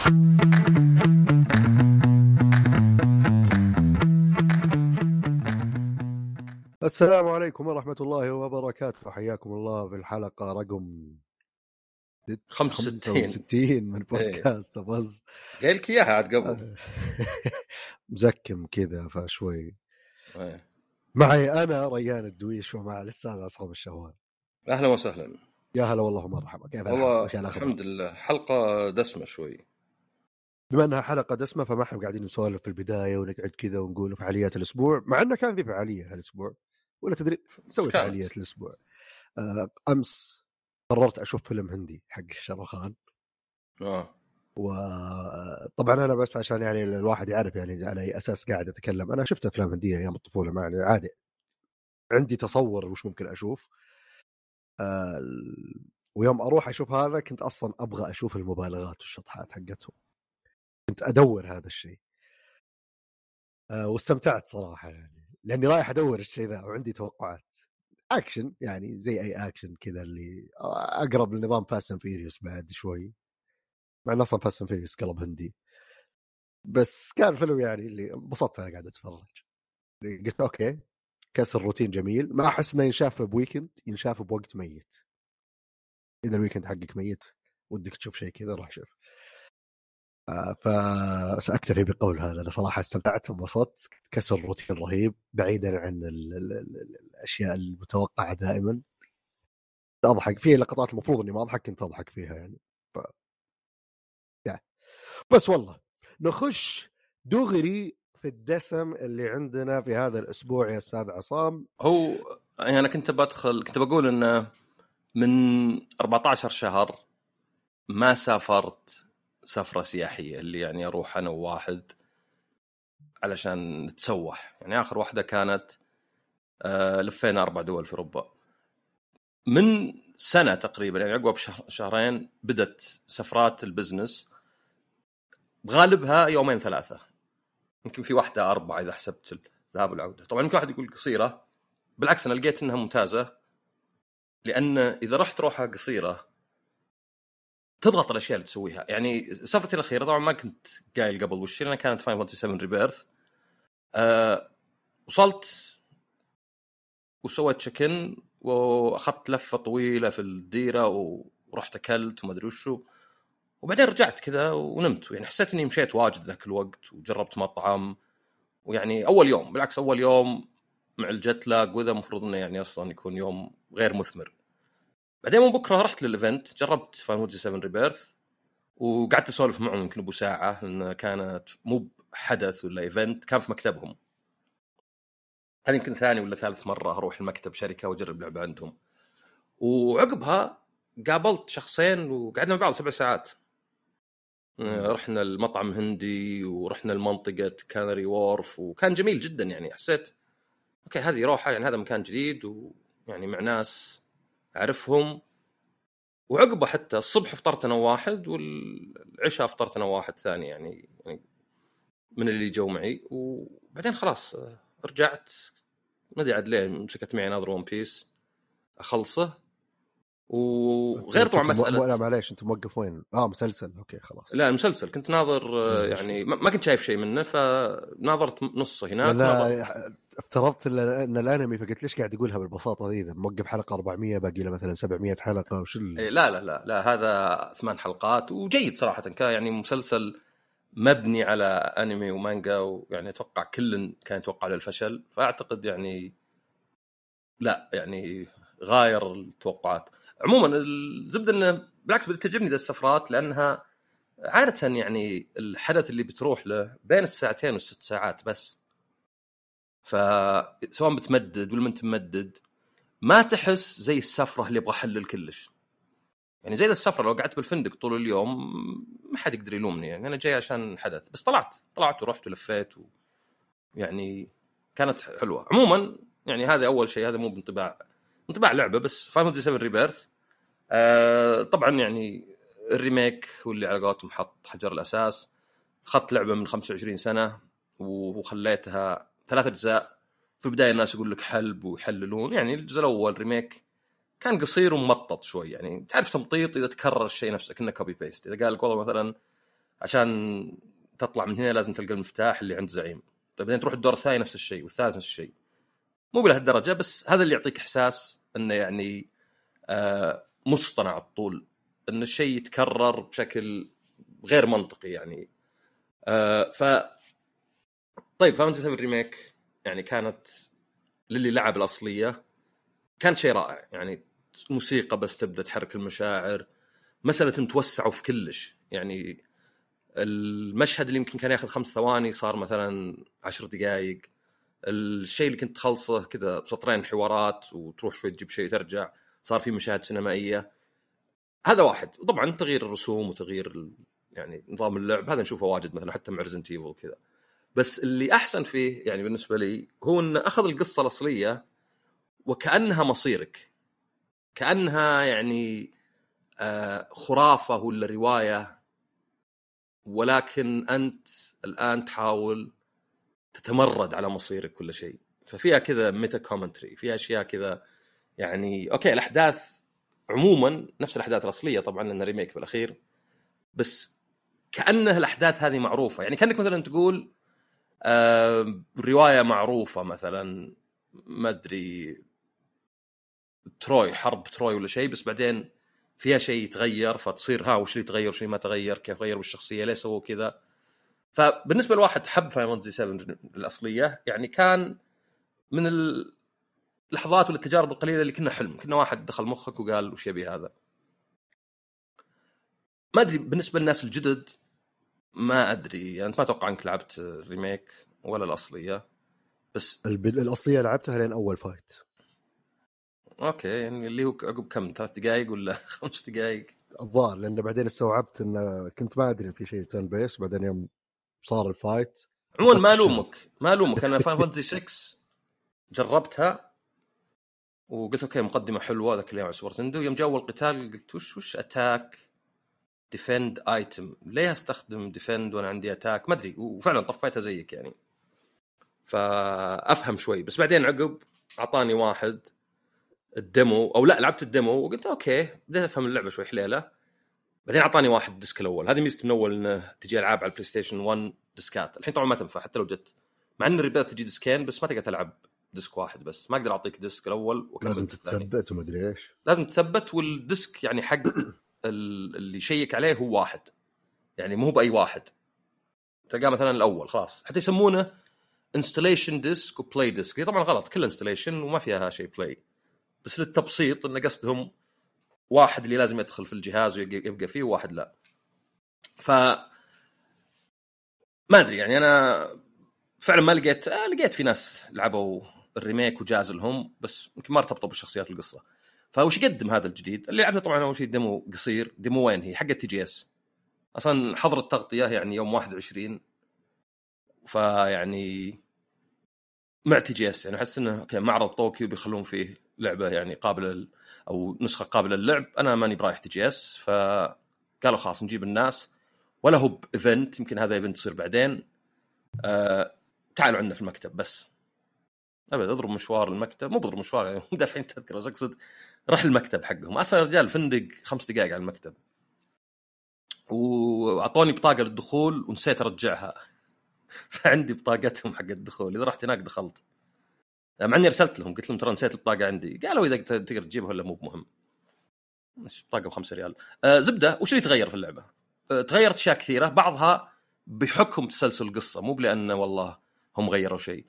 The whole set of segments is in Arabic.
السلام عليكم ورحمة الله وبركاته. حياكم الله في الحلقة رقم 65 65 من بودكاست بز قايل لك إياها عاد قبل. مزكم كذا فشوي. إيه. معي أنا ريان الدويش ومع الأستاذ عصام الشوال أهلا وسهلا. يا هلا والله مرحبا كيف الحال؟ والله؟ الحمد لله. حلقة دسمة شوي. بما انها حلقة دسمة فما إحنا قاعدين نسولف في البداية ونقعد كذا ونقول فعاليات الأسبوع مع إنه كان في فعالية هالأسبوع. ولا تدري نسوي؟ فعاليات الأسبوع. آه، أمس قررت أشوف فيلم هندي حق شاروخان. آه. وطبعا أنا بس عشان يعني الواحد يعرف يعني على أي أساس قاعد أتكلم. أنا شفت أفلام هندية أيام الطفولة ما يعني عادي. عندي تصور وش ممكن أشوف. آه، ويوم أروح أشوف هذا كنت أصلا أبغى أشوف المبالغات والشطحات حقتهم. كنت ادور هذا الشيء. آه، واستمتعت صراحة يعني لأني رايح ادور الشيء ذا وعندي توقعات. اكشن يعني زي أي اكشن كذا اللي أقرب لنظام Fast and Furious بعد شوي. مع إنه أصلا Fast and Furious قلب هندي. بس كان فيلم يعني اللي انبسطت وأنا قاعد أتفرج. قلت okay كسر روتين جميل. ما أحس إنه ينشاف ب weekend ينشاف بوقت ميت. إذا ال weekend حقك ميت ودك تشوف شيء كذا روح شوف. فسأكتفي بقول هذا صراحة استمتعت وانبسطت كسر روتين رهيب بعيدا عن ال ال ال ال الأشياء المتوقعة دائما. أضحك في لقطات المفروض إني ما أضحك كنت أضحك فيها يعني. ف yeah. بس والله نخش دغري في الدسم اللي عندنا في هذا الأسبوع يا أستاذ عصام. هو يعني أنا كنت بدخل كنت بقول إنه من 14 شهر ما سافرت سفرة سياحية اللي يعني أروح أنا وواحد علشان نتسوح. يعني آخر واحدة كانت آه لفينا أربع دول في أوروبا. من سنة تقريبا يعني عقب شهر شهرين بدت سفرات البزنس. غالبها يومين ثلاثة. يمكن في واحدة أربعة إذا حسبت الذهاب والعودة. طبعا يمكن واحد يقول قصيرة. بالعكس أنا لقيت إنها ممتازة. لأن إذا رحت روحة قصيرة تضغط الأشياء اللي تسويها. يعني سفرتي الأخيرة طبعا ما كنت قايل قبل وش لأن كانت Final Fantasy 7 Rebirth وصلت وسويت check وأخذت لفة طويلة في الديرة ورحت أكلت وما أدري وشو. وبعدين رجعت كذا ونمت. يعني حسيت إني مشيت واجد ذاك الوقت وجربت مطعم. ويعني أول يوم بالعكس أول يوم مع ال jet lag وذا المفروض إنه يعني أصلا يكون يوم غير مثمر. بعدين من بكرة رحت لل event جربت Final Fantasy 7 Rebirth وقعدت أسولف معهم يمكن أبو ساعة لأن كانت مو حدث ولا event كان في مكتبهم. هذه يمكن ثاني ولا ثالث مرة أروح المكتب شركة وأجرب لعبة عندهم. وعقبها قابلت شخصين وقعدنا مع بعض سبع ساعات. رحنا المطعم هندي ورحنا لمنطقه Canary Wharf وكان جميل جدا يعني حسيت okay هذه روحة يعني هذا مكان جديد ويعني مع ناس أعرفهم. وعقبه حتى الصبح فطرت أنا واحد والعشاء فطرت أنا واحد ثاني يعني, يعني من اللي جو معي. وبعدين خلاص رجعت. ما أدري عاد ليه مسكت معي ناظر One Piece أخلصه. وغير طبعا مو- لا مساله معليش أنت موقف وين؟ آه مسلسل. okay خلاص. لا المسلسل كنت ناظر إيه، يعني ما كنت شايف شيء منه فناظرت نصه هناك ناظر- لا افترضت إن إن الأنمي فقلت ليش قاعد يقولها بالبساطة ذي؟ إذا موقف حلقة 400 باقي له مثلا 700 حلقة وش. إيه، لا لا لا لا هذا ثمان حلقات وجيد صراحة. كان يعني مسلسل مبني على أنمي ومانجا ويعني أتوقع كل كان يتوقع له الفشل. فأعتقد يعني لا يعني غاير التوقعات. عموما الزبدة انه بالعكس بدات تعجبني ذا السفرات لأنها عادة يعني الحدث اللي بتروح له بين الساعتين والست ساعات بس. فسواء بتمدد ولا ما انت ممدد ما تحس زي السفرة اللي أبغى احلل كلش. يعني زي السفرة لو قعدت بالفندق طول اليوم ما حد يقدر يلومني. يعني أنا جاي عشان حدث. بس طلعت. طلعت ورحت ولفيت و يعني كانت حلوة. عموما يعني هذا أول شيء. هذا مو بانطباع انطباع لعبة بس. Final Fantasy 7 Rebirth آه طبعا يعني ال remake هو اللي على قولتهم حط حجر الأساس. اخذت لعبة من 25 سنة وخليتها ثلاث أجزاء. في البداية الناس يقول لك حلب ويحللون. يعني الجزء الأول remake كان قصير وممطط شوي. يعني تعرف تمطيط إذا تكرر الشيء نفسه كانه copy paste إذا قال لك والله مثلا عشان تطلع من هنا لازم تلقى المفتاح اللي عند زعيم. طيب بعدين تروح الدور الثاني نفس الشيء والثالث نفس الشيء. مو بلهالدرجه بس هذا اللي يعطيك إحساس إنه يعني آه مصطنع الطول. إن الشيء يتكرر بشكل غير منطقي يعني. آه ف طيب Fantasy 7 Remake يعني كانت للي لعب الأصلية. كانت شيء رائع. يعني موسيقى بس تبدأ تحرك المشاعر. مسألة توسعوا في كلش. يعني المشهد اللي يمكن كان ياخذ خمس ثواني صار مثلا عشر دقائق الشيء اللي كنت تخلصه كذا سطرين حوارات وتروح شوي تجيب شيء ترجع صار في مشاهد سينمائية. هذا واحد. وطبعا تغيير الرسوم وتغيير يعني نظام اللعب. هذا نشوفه واجد مثلا حتى مع Resident Evil كذا بس اللي أحسن فيه يعني بالنسبة لي هو إنه أخذ القصة الأصلية وكأنها مصيرك. كأنها يعني آه، خرافة ولا رواية. ولكن أنت الآن تحاول تتمرد على مصيرك كل شيء. ففيها كذا meta commentary فيها أشياء كذا يعني okay الأحداث عموما نفس الأحداث الأصلية طبعا لأنه remake بالأخير بس كانه الأحداث هذه معروفة. يعني كأنك مثلا تقول آه رواية معروفة مثلا ما أدري تروي حرب تروي ولا شيء بس بعدين فيها شيء يتغير فتصير ها وش اللي تغير وش اللي ما تغير كيف غيروا الشخصية ليه سووا كذا. فبالنسبة لواحد حب فاينل 7 الأصلية يعني كان من اللحظات والتجارب القليلة اللي كنا حلم. كنا واحد دخل مخك وقال وش يبي هذا. ما أدري بالنسبة للناس الجدد ما أدري يعني انت ما أتوقع إنك لعبت ال remake ولا الأصلية بس البد... الأصلية لعبتها لين أول fight okay يعني اللي هو عقب كم ثلاث دقائق ولا خمس دقائق الظاهر لأن بعدين استوعبت إن كنت ما أدري في شيء turn base بعدين يوم صار ال fight عموما ما ألومك ما ألومك. أنا فاينل فانتسي 6 جربتها وقلت okay مقدمة حلوة ذاك اليوم على سوبر نينتندو يوم جاء أول قتال قلت وش وش attack defend item ليه استخدم defend وأنا عندي attack ما أدري وفعلا طفيتها زيك يعني. فأفهم شوي. بس بعدين عقب أعطاني واحد ال demo أو لا لعبت ال demo وقلت okay بديت أفهم اللعبة شوي حليوة. بعدين أعطاني واحد ال disc الأول. هذه ميزة من أول إنه تجي ألعاب على البلاي ستيشن 1 ديسكات الحين طبعا ما تنفع حتى لو جت. مع إن الريبيرث تجي ديسكين بس ما تقدر تلعب disc واحد بس. ما أقدر أعطيك disc الأول لازم تتثبت ومدري إيش. لازم تثبت وال disc يعني حق اللي يشيك عليه هو واحد. يعني مو بأي واحد. تلقاه مثلا الأول خلاص. حتى يسمونه installation disc و play disc هي طبعا غلط كل installation وما فيها شيء play بس للتبسيط إن قصدهم واحد اللي لازم يدخل في الجهاز ويبقى فيه وواحد لا. ف ما أدري يعني أنا فعلا ما لقيت آه لقيت في ناس لعبوا ال remake وجاز لهم بس يمكن ما ارتبطوا بالشخصيات القصة. فوش يقدم هذا الجديد؟ اللي لعبته طبعا أول شيء demo قصير. demo وين هي؟ حق TGS أصلا حظر التغطية يعني يوم 21 فيعني مع TGS يعني أحس إنه okay معرض طوكيو بيخلون فيه لعبة يعني قابلة أو نسخة قابلة للعب. أنا ماني برايح TGS فقالوا خلاص نجيب الناس. ولا هو ب event يمكن هذا event يصير بعدين. آه تعالوا عندنا في المكتب بس. أبد أضرب مشوار المكتب. مو بضرب مشوار يعني دافعين تذكرة أقصد راح المكتب حقهم. أصلا رجال فندق خمس دقائق على المكتب. وأعطوني بطاقة للدخول ونسيت أرجعها. فعندي بطاقتهم حق الدخول. إذا رحت هناك دخلت. مع إني أرسلت لهم. قلت لهم ترى نسيت البطاقة عندي. قالوا إذا تقدر تجيبها ولا مو مهم بس بطاقة ب 5 ريال. آه زبدة وش اللي تغير في اللعبة؟ آه تغيرت أشياء كثيرة. بعضها بحكم تسلسل القصة. مو بلأن والله هم غيروا شيء.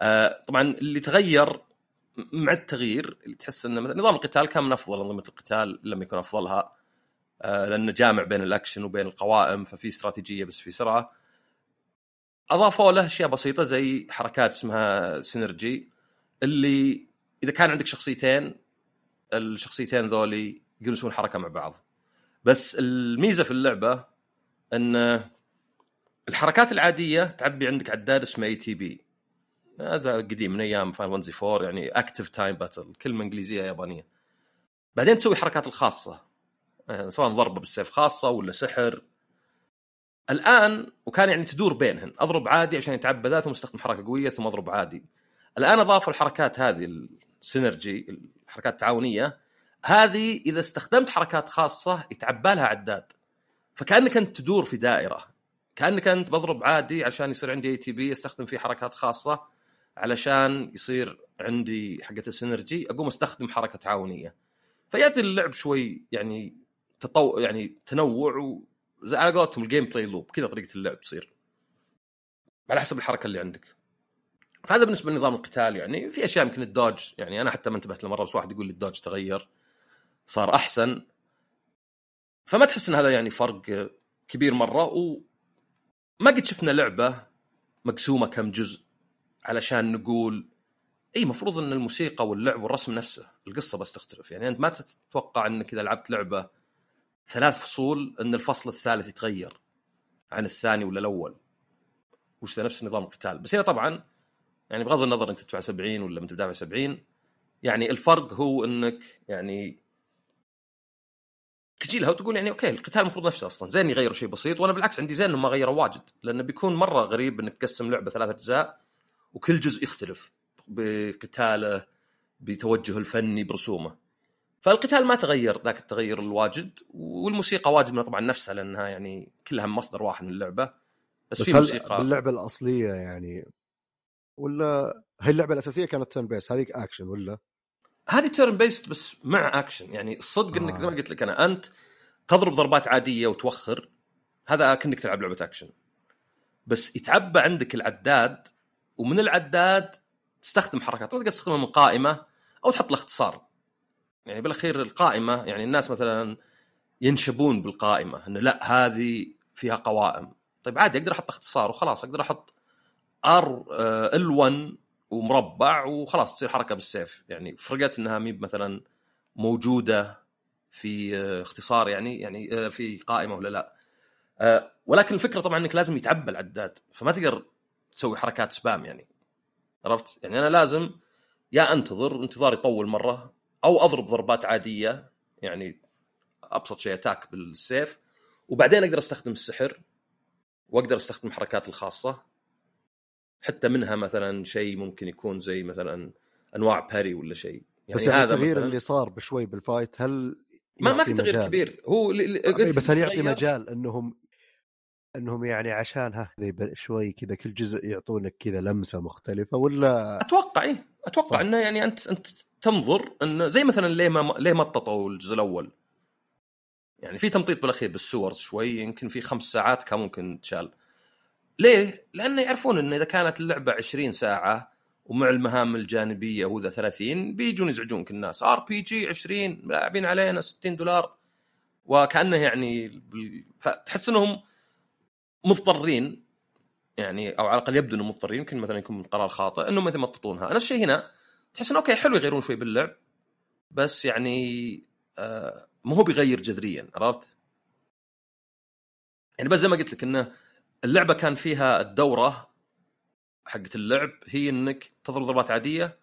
آه طبعا اللي تغير مع التغيير اللي تحس إنه مثلا نظام القتال كان من أفضل أنظمة القتال لم يكن أفضلها. آه لأنه جامع بين الأكشن وبين القوائم ففي استراتيجية بس في سرعة. أضافوا له أشياء بسيطة زي حركات اسمها synergy اللي إذا كان عندك شخصيتين الشخصيتين ذولي يسوون حركة مع بعض. بس الميزة في اللعبة إن الحركات العادية تعبي عندك عداد اسمه ATB هذا قديم من أيام فاينل فانتسي 4 يعني active time battle كلمة إنجليزية يابانية. بعدين تسوي حركات الخاصة. يعني سواء ضربة بالسيف خاصة ولا سحر. الآن وكان يعني تدور بينهن. أضرب عادي عشان يتعبى ذا ثم حركة قوية ثم أضرب عادي. الآن اضافوا الحركات هذه ال synergy الحركات التعاونية. هذه إذا استخدمت حركات خاصة يتعبى لها عداد. فكأنك أنت تدور في دائرة. كأنك أنت بضرب عادي عشان يصير عندي ATB أستخدم فيه حركات خاصة. علشان يصير عندي حقة ال synergy أقوم أستخدم حركة تعاونية. فيأتي اللعب شوي يعني تطو يعني تنوع و زي على قولتهم ال gameplay loop كذا طريقة اللعب تصير. على حسب الحركة اللي عندك. فهذا بالنسبة لنظام القتال يعني في أشياء يمكن الدوج يعني أنا حتى ما انتبهت لمرة بس واحد يقول لي الدوج تغير صار أحسن. فما تحس إن هذا يعني فرق كبير مرة وما قد شفنا لعبة مقسومة كم جزء. علشان نقول إي مفروض إن الموسيقى واللعب والرسم نفسه القصة بس تختلف. يعني أنت ما تتوقع إنك إذا لعبت لعبة ثلاث فصول إن الفصل الثالث يتغير عن الثاني ولا الأول. وش نفس نظام القتال. بس هنا طبعا يعني بغض النظر إنك تدفع 70 ولا انت دافع 70 يعني الفرق هو إنك يعني تجي لها وتقول يعني أوكي القتال المفروض نفسه أصلا. زين يغيروا شيء بسيط وأنا بالعكس عندي زين إنهم ما غيروا واجد. لأنه بيكون مرة غريب إنك تقسم لعبة ثلاث أجزاء وكل جزء يختلف بقتاله بتوجهه الفني برسومه. فالقتال ما تغير ذاك التغير الواجد والموسيقى واجد طبعا نفسها لأنها يعني كلها مصدر واحد من اللعبة. بس, بس في موسيقى. باللعبه الأصلية يعني ولا هي اللعبة الأساسية كانت turn base هذيك اكشن ولا؟ هذه turn based بس مع اكشن يعني الصدق آه. انك زي ما قلت لك أنا أنت تضرب ضربات عادية وتوخر هذا كأنك تلعب لعبة اكشن بس يتعبى عندك العداد ومن العداد تستخدم حركات. تقدر تستخدمها من قائمة أو تحط له اختصار. يعني بالأخير القائمة يعني الناس مثلا ينشبون بالقائمة إنه لا هذه فيها قوائم. طيب عادي أقدر أحط اختصار وخلاص. أقدر أحط R L 1 ومربع وخلاص تصير حركة بالسيف. يعني فرقت إنها مي مثلا موجودة في آه، اختصار يعني يعني آه، في قائمة ولا لا. آه، ولكن الفكرة طبعا إنك لازم يتعبى العداد. فما تقدر تسوي حركات spam يعني. عرفت؟ يعني أنا لازم يا أنتظر انتظار يطول مرة أو أضرب ضربات عادية يعني أبسط شيء attack بالسيف وبعدين أقدر أستخدم السحر وأقدر أستخدم حركات الخاصة. حتى منها مثلا شيء ممكن يكون زي مثلا أنواع parry ولا شيء. يعني بس يعني هذا التغيير اللي صار بشوي بال fight هل ما ما في تغيير. كبير. هو ل... بس هل يعطي مجال إنهم إنهم يعني عشان ها شوي كذا كل جزء يعطونك كذا لمسة مختلفة ولا أتوقع إيه أتوقع صح. إنه يعني أنت أنت تنظر انه زي مثلا ليه ما ليه مططوا الجزء الأول يعني في تمطيط بالأخير بالسور شوي يمكن في خمس ساعات كان ممكن تشال ليه؟ لأنه يعرفون إن إذا كانت اللعبة 20 ساعة ومع المهام الجانبية وذا 30 بيجون يزعجونك الناس RPG 20 لاعبين علينا 60 دولار وكأنه يعني فتحس إنهم مضطرين يعني أو على الأقل يبدو إنهم مضطرين يمكن مثلا يكون من قرار خاطئ إنهم مثلا يمططونها. نفس الشيء هنا تحس إنه okay حلو يغيرون شوي باللعب بس يعني آه ما هو بيغير جذريا عرفت؟ يعني بس زي ما قلت لك إنه اللعبة كان فيها الدورة حقت اللعب هي إنك تضرب ضربات عادية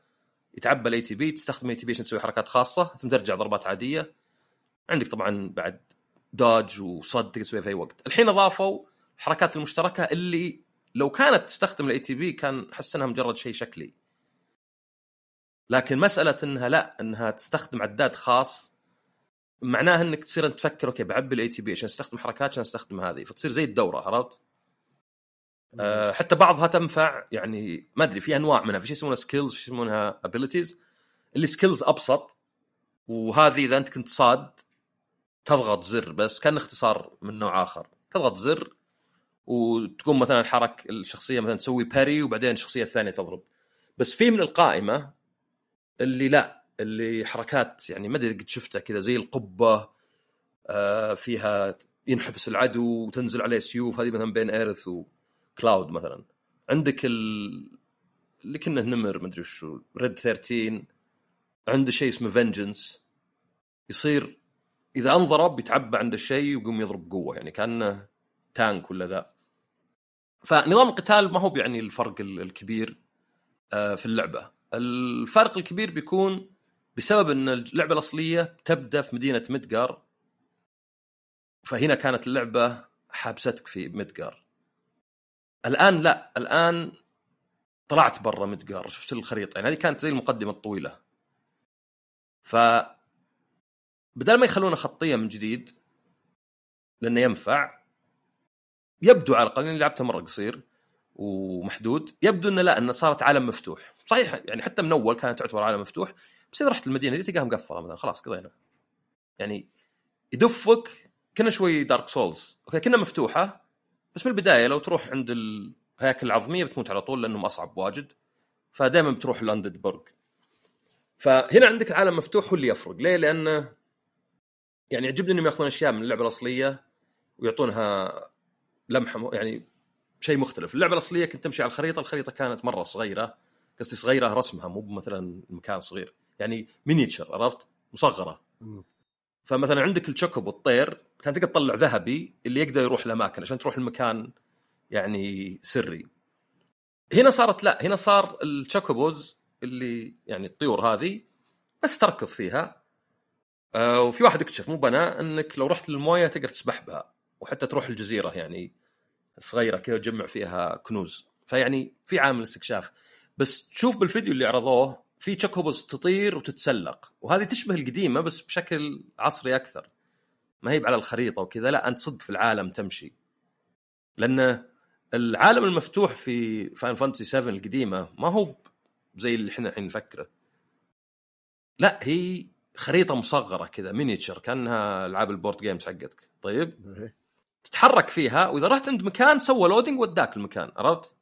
يتعبى ال ATB تستخدم ATB عشان تسوي حركات خاصة ثم ترجع ضربات عادية. عندك طبعا بعد dodge وصد تقدر تسويها في أي وقت. الحين أضافوا الحركات المشتركة اللي لو كانت تستخدم ال ATB كان احس إنها مجرد شيء شكلي. لكن مسألة إنها لا إنها تستخدم عداد خاص معناها إنك تصير أنت تفكر okay بعبي ال ATB عشان أستخدم حركات عشان أستخدم هذه فتصير زي الدورة عرفت؟ أه حتى بعضها تنفع يعني ما أدري في أنواع منها في شيء يسمونها skills في شيء يسمونها abilities ال skills أبسط وهذه إذا أنت كنت صاد تضغط زر بس كان اختصار من نوع آخر. تضغط زر وتقوم مثلا حرك الشخصية مثلا تسوي parry وبعدين الشخصية الثانية تضرب. بس في من القائمة اللي لا اللي حركات يعني ما أدري قد شفتها كذا زي القبة آه فيها ينحبس العدو وتنزل عليه سيوف هذه مثلا بين ايريث وكلاود مثلا. عندك ال... اللي كنا نمر ما أدري وشو Red 13 عنده شيء اسمه Vengeance يصير إذا انضرب يتعبى عنده الشيء ويقوم يضرب قوة يعني كأنه tank ولا ذا. فنظام القتال ما هو يعني الفرق الكبير آه، في اللعبة. الفرق الكبير بيكون بسبب إن اللعبة الأصلية تبدأ في مدينة مدقار فهنا كانت اللعبة حابستك في مدقار الآن لا الآن طلعت برا مدقار شفت الخريطة يعني هذه كانت زي المقدمة الطويلة. ف بدل ما يخلونها خطية من جديد لأنه ينفع يبدو على الأقل إني لعبته مرة قصير ومحدود يبدو إنه لا إنه صارت عالم مفتوح. صحيح يعني حتى من أول كانت تعتبر عالم مفتوح بس إذا رحت المدينة دي تلقاها مقفلة مثلا خلاص قضينا. يعني يدفك كنا شوي Dark Souls okay كنا مفتوحة بس من البداية لو تروح عند الهياكل العظمية بتموت على طول لأنهم أصعب واجد فدائما بتروح ل Undead Burg فهنا عندك العالم مفتوح هو اللي يفرق. ليه؟ لأنه يعني يعجبني إنهم يأخذون أشياء من اللعبة الأصلية ويعطونها لمحة يعني شيء مختلف، اللعبة الأصلية كنت تمشي على الخريطة، الخريطة كانت مرة صغيرة قصدي صغيرة رسمها مو مثلا مكان صغير، يعني miniature عرفت؟ مصغرة. فمثلا عندك الشوكوبو الطير كان تقدر تطلع ذهبي اللي يقدر يروح الأماكن عشان تروح المكان يعني سري. هنا صارت لا هنا صار ال Chocobos اللي يعني الطيور هذه بس تركض فيها آه وفي واحد اكتشف مو بنا إنك لو رحت للموية تقدر تسبح بها وحتى تروح الجزيرة يعني صغيرة كذا وتجمع فيها كنوز. فيعني في عامل استكشاف. بس تشوف بالفيديو اللي عرضوه في Chocobos تطير وتتسلق. وهذه تشبه القديمة بس بشكل عصري أكثر. ما هي على الخريطة وكذا لا أنت صدق في العالم تمشي. لأن العالم المفتوح في Final Fantasy 7 القديمة ما هو زي اللي إحنا الحين نفكره. لا هي خريطة مصغرة كذا miniature كأنها ألعاب ال board games حقتك. طيب؟ إيه. تتحرك فيها وإذا رحت عند مكان سوى loading وداك المكان عرفت؟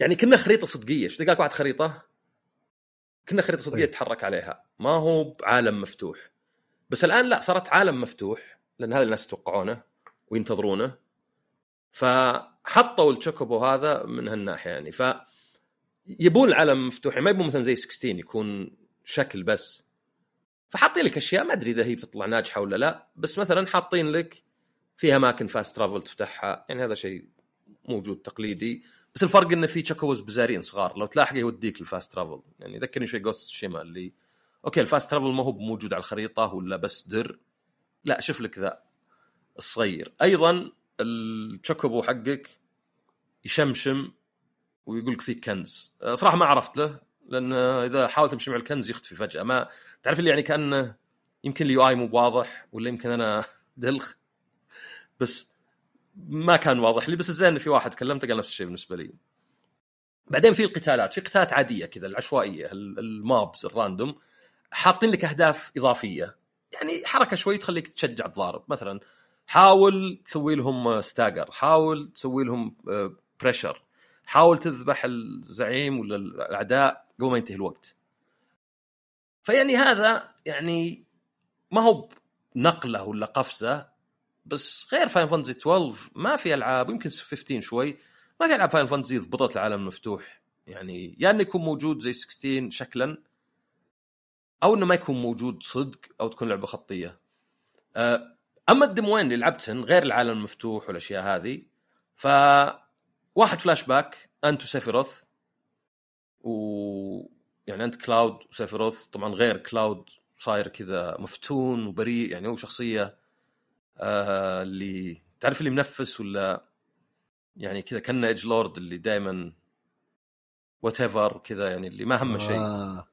يعني كنا خريطة صدقية إيش تلقاك واحد خريطة؟ كنا خريطة صدقية طيب. تتحرك عليها. ما هو بعالم مفتوح. بس الآن لا صارت عالم مفتوح لأن هذا الناس يتوقعونه وينتظرونه. فحطوا التشوكوبو هذا من هالناحية يعني. ف يبون العالم مفتوح يعني ما يبون مثلا زي 16 يكون شكل بس. فحاطين لك أشياء ما أدري إذا هي بتطلع ناجحة ولا لا بس مثلا حاطين لك في أماكن فاست ترافل تفتحها. يعني هذا شيء موجود تقليدي. بس الفرق إنه في Chocobos بزارين صغار. لو تلاحقه يوديك ال fast travel يعني يذكرني شوي Ghost Tsushima اللي okay ال fast travel ما هو موجود على الخريطة ولا بس در. لا شوف لك ذا الصغير. أيضا التشوكوبو حقك يشمشم ويقول لك فيه كنز. صراحة ما عرفت له. لأن إذا حاول تمشي مع الكنز يختفي فجأة. ما تعرف اللي يعني كانه يمكن ال UI مو واضح ولا يمكن أنا دلخ. بس ما كان واضح لي. بس الزين في واحد كلمته قال نفس الشيء بالنسبة لي. بعدين في القتالات. في قتالات عادية كذا العشوائية ال mobs ال random حاطين لك أهداف إضافية. يعني حركة شوي تخليك تشجع الضارب. مثلا حاول تسوي لهم stagger حاول تسوي لهم pressure حاول تذبح الزعيم ولا الأعداء قبل ما ينتهي الوقت. فيعني هذا يعني ما هو نقله ولا قفزة بس غير Final Fantasy 12 ما في ألعاب يمكن 15 شوي ما في ألعاب Final Fantasy ضبطت العالم المفتوح يعني يا يعني إنه يكون موجود زي 16 شكلا أو إنه ما يكون موجود صدق أو تكون لعبة خطية. أه، أما الديموين اللي لعبتهن غير العالم المفتوح والأشياء هذه ف واحد فلاش باك انت وسيفيروث و يعني أنت كلاود وسيفيروث طبعا غير كلاود صاير كذا مفتون وبريء يعني هو شخصية آه اللي تعرف اللي منفس ولا يعني كذا كأنه edgelord اللي دائما whatever كذا يعني اللي ما همه شيء آه.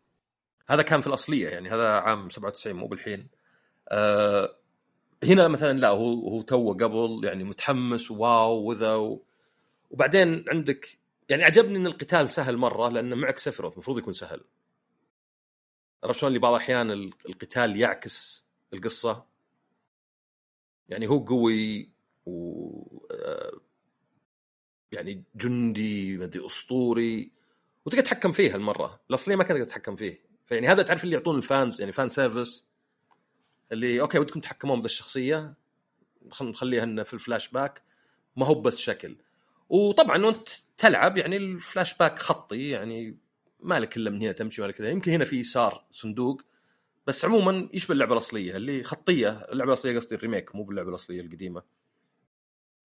هذا كان في الأصلية يعني هذا عام 97 مو بالحين آه هنا مثلا لا هو هو تو قبل يعني متحمس wow وذا و... وبعدين عندك يعني عجبني إن القتال سهل مرة لأن معك سفروث المفروض يكون سهل. عرفت شلون؟ اللي بعض الأحيان القتال يعكس القصة. يعني هو قوي و آه، يعني جندي مدري أسطوري. وتقدر تتحكم فيه هالمرة. الأصلية ما كانت تقدر تتحكم فيه. فيعني هذا تعرف اللي يعطون ال fans يعني fan service. اللي okay ودكم تتحكمون بذا الشخصية. نخليها في الفلاش باك. ما هو بس شكل. وطبعا وانت تلعب يعني الفلاش باك خطي يعني مالك إلا من هنا تمشي مالك إلا يمكن هنا في يسار صندوق بس عموما يشبه اللعبه الأصلية؟ اللي خطية اللعبة الأصلية قصدي ال remake مو باللعبة الأصلية القديمة.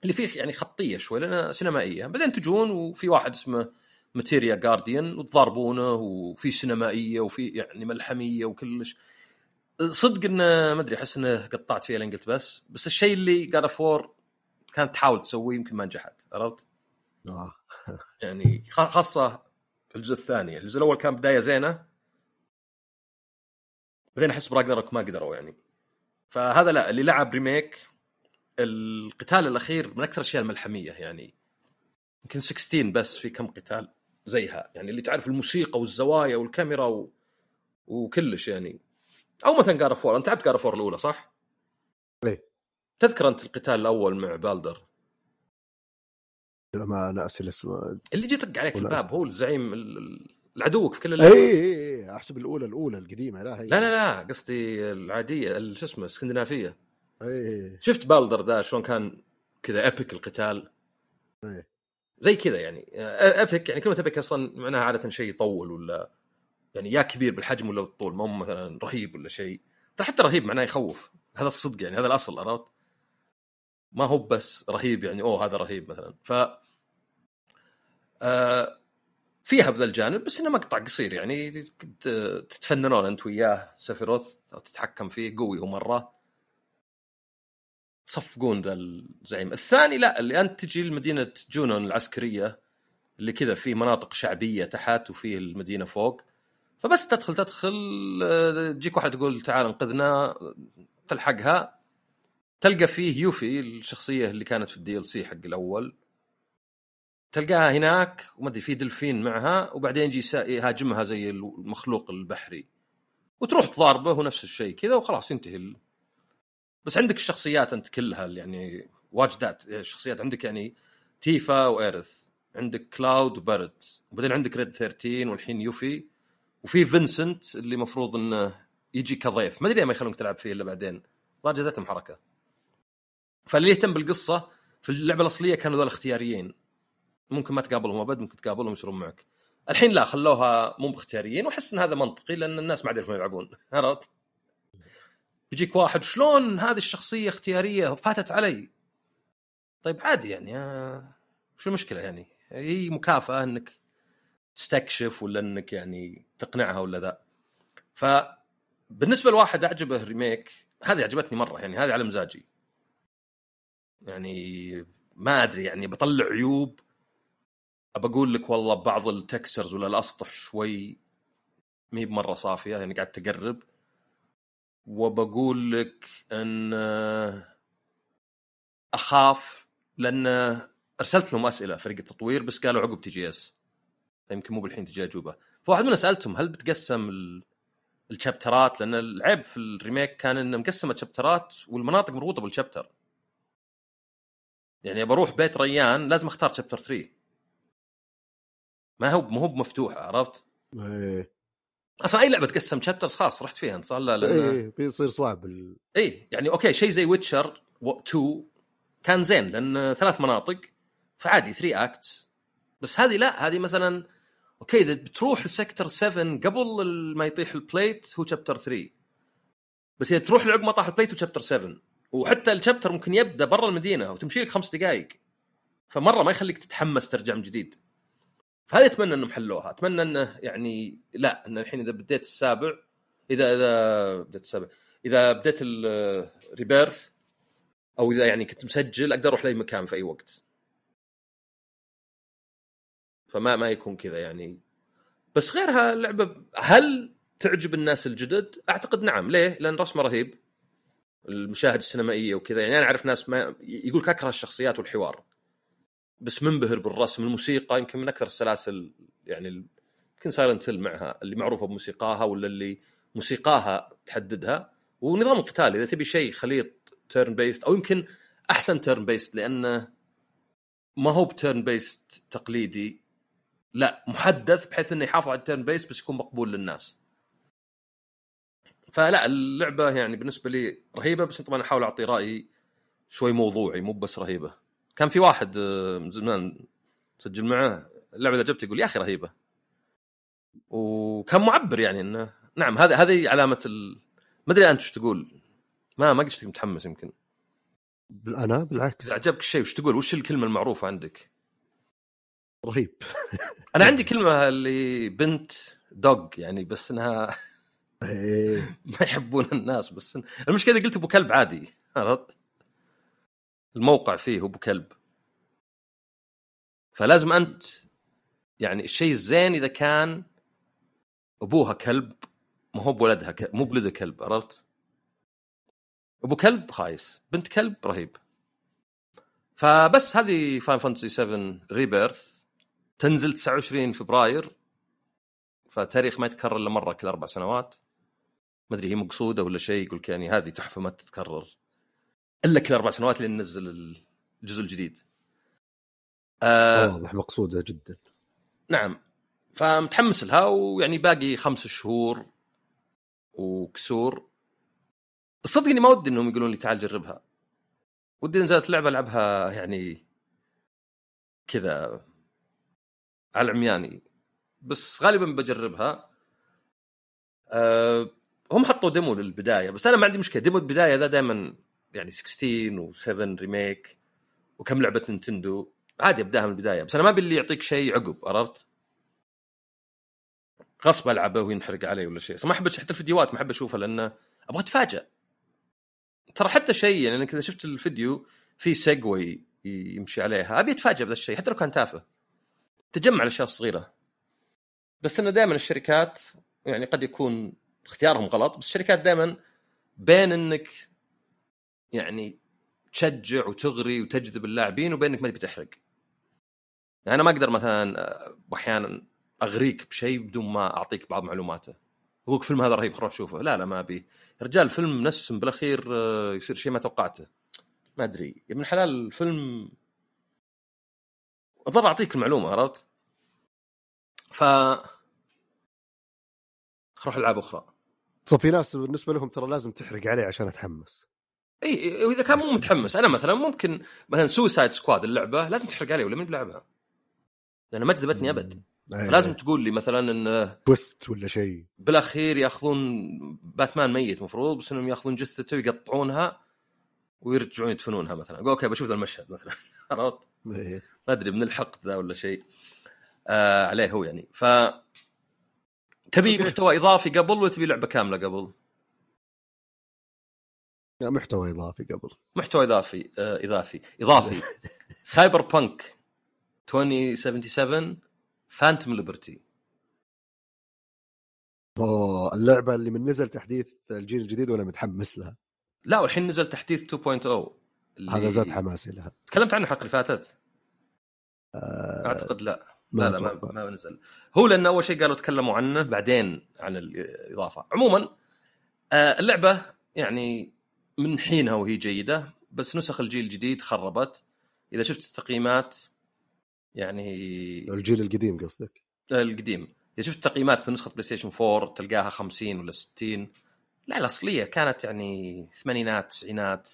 اللي فيه يعني خطية شوي لأنها سينمائية. بعدين تجون وفي واحد اسمه Materia Guardian وتضاربونه وفي سينمائية وفي يعني ملحمية وكلش. صدق إنه ما أدري أحس إنه قطعت فيها لين قلت بس. بس الشيء اللي God of War كانت تحاول تسويه يمكن ما نجحت عرفت؟ آه. يعني خاصة الجزء الثاني. الجزء الأول كان بداية زينة. بعدين أحس ب Ragnarok ما قدروا يعني. فهذا لا اللي لعب remake القتال الأخير من أكثر الأشياء الملحمية يعني. يمكن 16 بس في كم قتال زيها. يعني اللي تعرف الموسيقى والزوايا والكاميرا و... وكلش يعني. أو مثلا God of War أنت لعبت God of War الأولى صح؟ إيه. تذكر أنت القتال الأول مع بالدر؟ ما ناسي الاسم. اللي جيت يطق عليك الباب هو الزعيم ال- ال- العدوك في كل اي اللعبة. اي اي أحسب الأولى الأولى القديمة لا هي. لا لا لا قصدي العادية ال- شو اسمه الإسكندنافية. اي شفت بالدر ذا شلون كان كذا epic القتال؟ إيه. زي كذا يعني. epic يعني كلمة epic أصلا معناها عادة شيء يطول ولا يعني يا كبير بالحجم ولا بالطول ما هو مثلا رهيب ولا شيء. ترى حتى رهيب معناه يخوف. هذا الصدق يعني هذا الأصل عرفت؟ ما هو بس رهيب يعني أوه هذا رهيب مثلا. ف آه فيها بذا الجانب بس إنه مقطع قصير يعني تتفننون أنت وياه سفيروث تتحكم فيه قوي هو مرة. صفقون ذا الزعيم. الثاني لا اللي أنت تجي لمدينه جونون العسكرية اللي كذا فيه مناطق شعبية تحت وفيه المدينة فوق. فبس تدخل تدخل آه، تجيك واحد تقول تعال انقذنا تلحقها. تلقى فيه يوفي الشخصية اللي كانت في ال DLC حق الأول. تلقاها هناك وما أدري في دلفين معها وبعدين يجي يهاجمها زي المخلوق البحري. وتروح تضاربه ونفس الشيء كذا وخلاص ينتهي ال... بس عندك الشخصيات أنت كلها يعني واجدات الشخصيات عندك يعني تيفا وإيرث عندك كلاود وباريت وبعدين عندك ريد 13 والحين يوفي. وفي فينسنت اللي مفروض إنه يجي كضيف. ما أدري ما يخلونك تلعب فيه إلا بعدين. جاتهم حركة. فاللي يهتم بالقصة في اللعبة الأصلية كانوا ذول اختياريين ممكن ما تقابلهم أبد ممكن تقابلهم يصيرون معك. الحين لا خلوها مو باختياريين وأحس إن هذا منطقي لأن الناس ما عاد يعرفون يلعبون. عرفت؟ بيجيك واحد شلون هذه الشخصية اختيارية؟ فاتت علي. طيب عادي يعني آه، شو المشكلة يعني؟ هي مكافأة إنك تستكشف ولا إنك يعني تقنعها ولا ذا. فبالنسبة لواحد أعجبه ال remake هذه عجبتني مرة يعني هذه على مزاجي. يعني ما أدري يعني بطلع عيوب بقول لك والله بعض ال textures ولا الأسطح شوي مي بمرة صافية يعني قاعد تقرب. وبقول لك إن آه، أخاف لأن أرسلت لهم أسئلة فريق التطوير بس قالوا عقب TGS. يمكن مو بالحين تجي أجوبة. فواحد منهم سألتهم هل بتقسم ال- ال chapter ات لأن العيب في ال remake كان إنه مقسمة chapter ات والمناطق مربوطة بال chapter يعني بروح بيت ريان لازم اختار chapter 3 ما هو ما هو مفتوحه عرفت؟ إيه. أصلا أي لعبة تقسم chapters خلاص رحت فيها انت صار لا لأن إيه بيصير صعب ال... اي يعني okay شيء زي Witcher 2 كان زين لأن ثلاث مناطق فعادي 3 acts بس هذه لا هذه مثلا okay إذا بتروح ل Sector 7 قبل ما يطيح ال plate هو chapter 3 بس إذا تروح لعقب ما طاح ال plate هو chapter 7 وحتى ال chapter ممكن يبدأ برا المدينة وتمشي لك خمس دقائق فمرة ما يخليك تتحمس ترجع من جديد. فهذه أتمنى إنهم حلوها. أتمنى إنه يعني لا إن الحين إذا بديت السابع إذا إذا بديت السابع إذا بديت الريبيرث أو إذا يعني كنت مسجل أقدر أروح لأي مكان في أي وقت. فما ما يكون كذا يعني. بس غيرها اللعبه هل تعجب الناس الجدد؟ أعتقد نعم. ليه؟ لأن رسمه رهيب. المشاهد السينمائية وكذا. يعني أنا أعرف ناس ما يقول اكره الشخصيات والحوار. بس منبهر بالرسم الموسيقى يمكن من أكثر السلاسل يعني يمكن Silent Hill معها اللي معروفة بموسيقاها ولا اللي موسيقاها تحددها. ونظام القتال إذا تبي شيء خليط turn-based أو يمكن أحسن turn-based لأنه ما هو ب turn-based تقليدي. لا محدث بحيث إنه يحافظ على ال turn-based بس يكون مقبول للناس. فلا اللعبة يعني بالنسبة لي رهيبة بس طبعا أحاول أعطي رايي شوي موضوعي مو بس رهيبة. كان في واحد آه، من زمان سجل معه اللعبة إذا جبت يقول يا أخي رهيبة. وكان معبر يعني إنه نعم هذا هذه علامة ال... ما أدري أنت إيش تقول. ما ما قلت متحمس يمكن. أنا بالعكس. إذا عجبك الشيء وش تقول؟ وش الكلمة المعروفة عندك؟ رهيب. أنا عندي كلمة اللي بنت dog يعني بس إنها ما يحبون الناس بس. المشكلة إذا قلت أبو كلب عادي عرفت الموقع فيه أبو كلب فلازم أنت يعني الشيء الزين إذا كان أبوها كلب ما هو بولدها. مو بولدها كلب عرفت أبو كلب خايس بنت كلب رهيب فبس هذه Final Fantasy 7 Rebirth تنزل 29 فبراير فتاريخ ما يتكرر إلا مرة كل أربع سنوات ما أدري هي مقصودة ولا شيء يقول يعني هذه تحفة ما تتكرر. إلا كل أربع سنوات لين ننزل الجزء الجديد. آه واضح مقصودة جدا. نعم. فمتحمس لها ويعني باقي خمس شهور وكسور. الصدق إني ما ودي إنهم يقولون لي تعال جربها. ودي نزلت لعبة ألعبها يعني كذا على العمياني بس غالبا بجربها. أه هم حطوا demo للبداية بس أنا ما عندي مشكلة. demo البداية ذا دائما يعني 16 و7 remake وكم لعبة Nintendo. عادي أبداها من البداية بس أنا ما باللي يعطيك شيء عقب عرفت؟ غصب ألعبه وينحرق علي ولا شيء. ما أحب حتى الفيديوهات ما أحب أشوفها لأنه أبغى اتفاجئ ترى حتى شيء يعني اذا شفت الفيديو في سيجوي يمشي عليها أبي اتفاجئ بهذا الشيء حتى لو كان تافه. تجمع الأشياء الصغيرة. بس إنه دائما الشركات يعني قد يكون اختيارهم غلط بس الشركات دائما بين إنك يعني تشجع وتغري وتجذب اللاعبين وبين إنك ما تبي تحرق. يعني أنا ما أقدر مثلا أحيانا أغريك بشيء بدون ما أعطيك بعض معلوماته. هو الفيلم هذا رهيب خروح شوفه لا لا ما أبي. رجال فيلم نسم بالأخير آه، يصير شيء ما توقعته. ما أدري. يا ابن الحلال الفيلم أضطر أعطيك المعلومة عرفت؟ ف أروح العاب أخرى. صار في ناس بالنسبة لهم ترى لازم تحرق عليه عشان أتحمس. إي وإذا كان مو متحمس أنا مثلا ممكن مثلا Suicide Squad اللعبة لازم تحرق عليه ولا من بلعبها لأن ما جذبتني أبد. فلازم تقول لي مثلا إن boost ولا شيء. بالأخير يأخذون باتمان ميت مفروض بس إنهم يأخذون جثته ويقطعونها ويرجعون يدفنونها مثلا. أقول okay بشوف ذا المشهد مثلا. عرفت؟ ما أدري من الحقد ذا ولا شيء. آه عليه هو يعني. ف تبي محتوى إضافي قبل ولا تبي لعبة كاملة قبل؟ محتوى إضافي قبل. محتوى إضافي آه إضافي. إضافي. Cyberpunk 2077 Phantom Liberty أوه اللعبة اللي من نزل تحديث الجيل الجديد وأنا متحمس لها. لا والحين نزل تحديث 2.0 اللي... هذا زاد حماسي لها. تكلمت عنه الحلقة اللي فاتت؟ أه... أعتقد لا. لا لا ما, ما نزل. هو لأن أول شيء قالوا تكلموا عنه بعدين عن الإضافة. عموما آه اللعبة يعني من حينها وهي جيدة بس نسخ الجيل الجديد خربت. إذا شفت التقييمات يعني الجيل القديم قصدك؟ القديم. إذا شفت تقييمات في نسخة PlayStation 4 تلقاها 50 ولا 60 لا الأصلية كانت يعني ثمانينات تسعينات.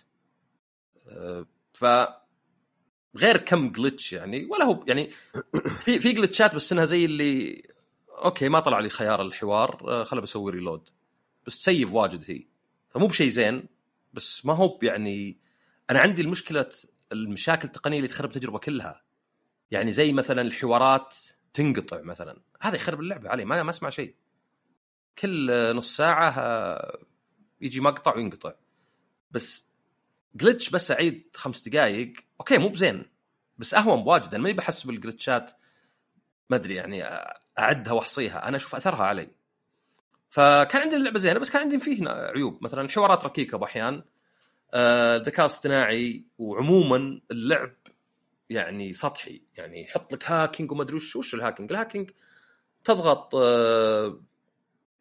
آه، ف غير كم glitch يعني ولا هو يعني في في glitch ات بس إنها زي اللي okay ما طلع لي خيار الحوار آه، خله بسوي reload بس ت save واجد هي. فمو بشيء زين بس ما هو يعني أنا عندي المشكلة المشاكل التقنية اللي تخرب التجربه كلها. يعني زي مثلا الحوارات تنقطع مثلا. هذا يخرب اللعبة علي ما ما أسمع شيء. كل نص ساعة آه، يجي مقطع وينقطع. بس glitch بس أعيد خمس دقائق okay مو بزين بس أهون بواجد أنا ماني بحسب ال glitch ات ما أدري يعني أعدها وأحصيها أنا أشوف أثرها علي. فكان عندي اللعبة زينة بس كان عندي فيه عيوب. مثلا الحوارات ركيكة باحيان آه، الذكاء آه الاصطناعي وعموما اللعب يعني سطحي. يعني يحط لك hacking وما أدري وش وش ال hacking ال hacking تضغط آه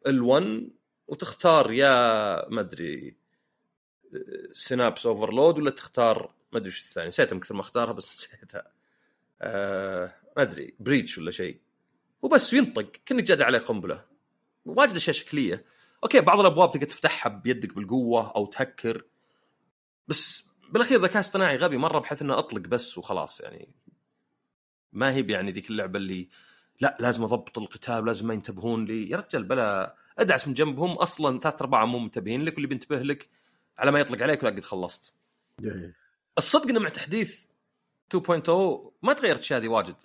ال1 وتختار يا ما أدري synapse overload ولا تختار ما أدري وش الثاني. نسيتها من كثر ما أختارها بس نسيتها. آه ما أدري breach ولا شيء. وبس ينطق كأنك جاد عليه قنبلة. واجد أشياء شكلية. okay بعض الأبواب تقدر تفتحها بيدك بالقوة أو تهكر. بس بالأخير ذكاء اصطناعي غبي مرة بحيث إنه أطلق بس وخلاص يعني. ما هي يعني ذيك اللعبة اللي لا لازم أضبط القتال لازم ما ينتبهون لي. يا رجال بلا. أدعس من جنبهم. أصلا ثلاث ارباعهم مو منتبهين لك واللي بينتبه لك على ما يطلق عليك ولا قد خلصت. الصدق إنه مع تحديث 2.0 ما تغيرت الاشياء هذه واجد.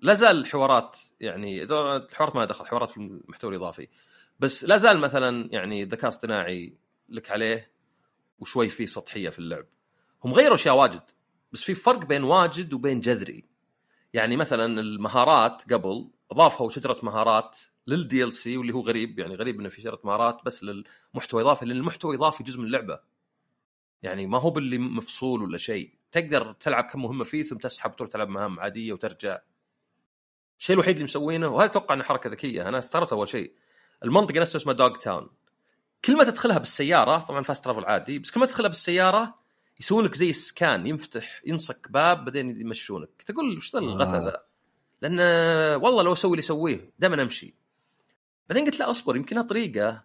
لا زال الحوارات يعني الحوارات ما دخل حوارات في المحتوى الإضافي. بس لا زال مثلا يعني الذكاء الاصطناعي لك عليه وشوي في سطحية في اللعب. هم غيروا أشياء واجد بس في فرق بين واجد وبين جذري. يعني مثلا المهارات قبل أضافوا شجرة مهارات للدي ال سي واللي هو غريب يعني غريب إنه في شجرة مهارات بس للمحتوى اضافي لأن المحتوى اضافي جزء من اللعبة. يعني ما هو باللي مفصول ولا شيء. تقدر تلعب كم مهمة فيه ثم تسحب تروح تلعب مهام عادية وترجع. الشيء الوحيد اللي مسوينه وهذا أتوقع إنه حركة ذكية أنا استغربت أول شيء. المنطقة نفسها اسمها Dogtown كل ما تدخلها بالسيارة طبعا fast travel عادي بس كل ما تدخلها بالسيارة يسوون لك زي scan ينفتح ينصك باب بعدين يمشونك. تقول وش ذا الغثى ذا؟ لأن والله لو أسوي اللي أسويه دائما أمشي. بعدين قلت لا أصبر يمكنها طريقه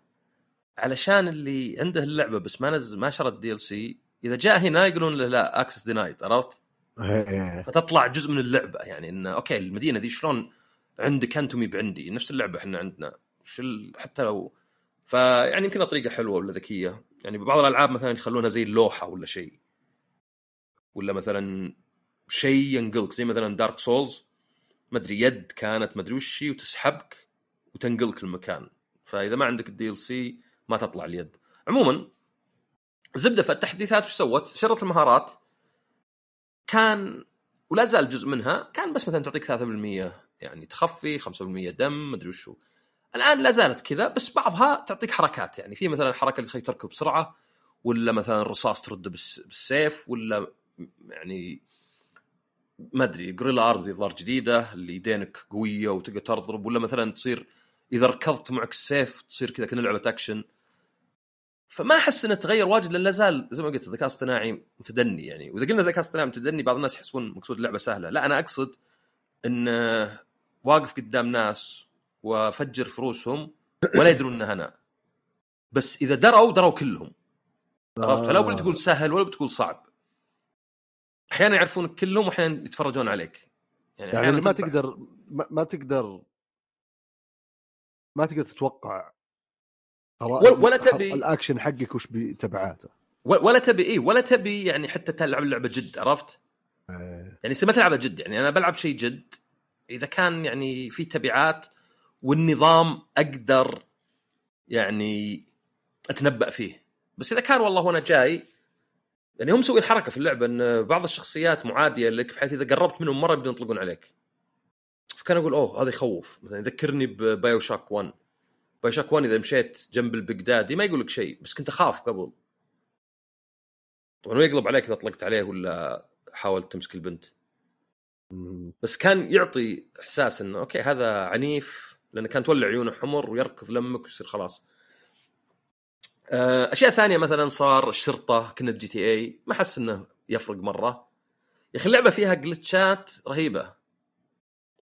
علشان اللي عنده اللعبة بس ما نزل ما شرى ال DLC إذا جاء هنا يقولون له لا access denied عرفت؟ إيه. فتطلع جزء من اللعبة يعني انه okay المدينة دي شلون عندك انت ومي ب عندي؟ نفس اللعبة إحنا عندنا. وش ال- حتى لو فيعني يمكن طريقه حلوة ولا ذكية. يعني ببعض الألعاب مثلا يخلونها زي اللوحة ولا شيء. ولا مثلا شيء ينقلك زي مثلا Dark Souls ما أدري يد كانت ما أدري وش وتسحبك وتنقلك المكان. فإذا ما عندك ال DLC ما تطلع اليد. عموما زبدة في التحديثات وش سوت؟ شجرة المهارات كان ولا زال جزء منها كان بس مثلا تعطيك 3% يعني تخفي 5% دم مدري وشو الآن لا زالت كذا بس بعضها تعطيك حركات يعني في مثلا حركة اللي تخليك تركض بسرعة ولا مثلا الرصاص ترد بالس- بالسيف ولا يعني ما أدري gorilla arm ذي ظهر جديدة اللي يدينك قوية وتقدر تضرب ولا مثلا تصير إذا ركضت معك السيف تصير كذا كأنها لعبة اكشن فما أحس إنه تغير واجد لأن لا زال زي ما قلت الذكاء الاصطناعي متدني يعني. وإذا قلنا الذكاء الاصطناعي متدني بعض الناس يحسبون مقصود اللعبة سهلة. لا أنا أقصد إن واقف قدام ناس وافجر في روسهم ولا يدرون انها أنا بس إذا دروا دروا كلهم. عرفت؟ فلا. بتقول سهل ولا بتقول صعب. أحيانا يعرفونك كلهم وأحيانا يتفرجون عليك. يعني, يعني ما. تقدر ما, ما تقدر ما تقدر تتوقع ولا- تبي- الأكشن حقك وش بتبعاته. و- ولا تبي إيه ولا تبي يعني حتى تلعب اللعبة جد عرفت؟ إيه. يعني ما تلعبها جد يعني أنا بلعب شيء جد إذا كان يعني في تبعات والنظام أقدر يعني أتنبأ فيه. بس إذا كان والله وأنا جاي يعني هم مسوين حركة في اللعبة إن بعض الشخصيات معادية لك بحيث إذا قربت منهم مرة يبدون يطلقون عليك. فكان أقول أوه هذا يخوف. مثلا يذكرني ب BioShock 1 BioShock 1 إذا مشيت جنب البيق دادي ما يقول لك شيء بس كنت أخاف قبل طبعا هو يقلب عليك إذا طلقت عليه ولا حاولت تمسك البنت. بس كان يعطي إحساس إنه okay هذا عنيف لأنه كان تولع عيونه حمر ويركض لمك ويصير خلاص. آه، أشياء ثانية مثلا صار الشرطة كنها GTA ما احس إنه يفرق مرة. يا أخي اللعبة فيها glitch ات رهيبة.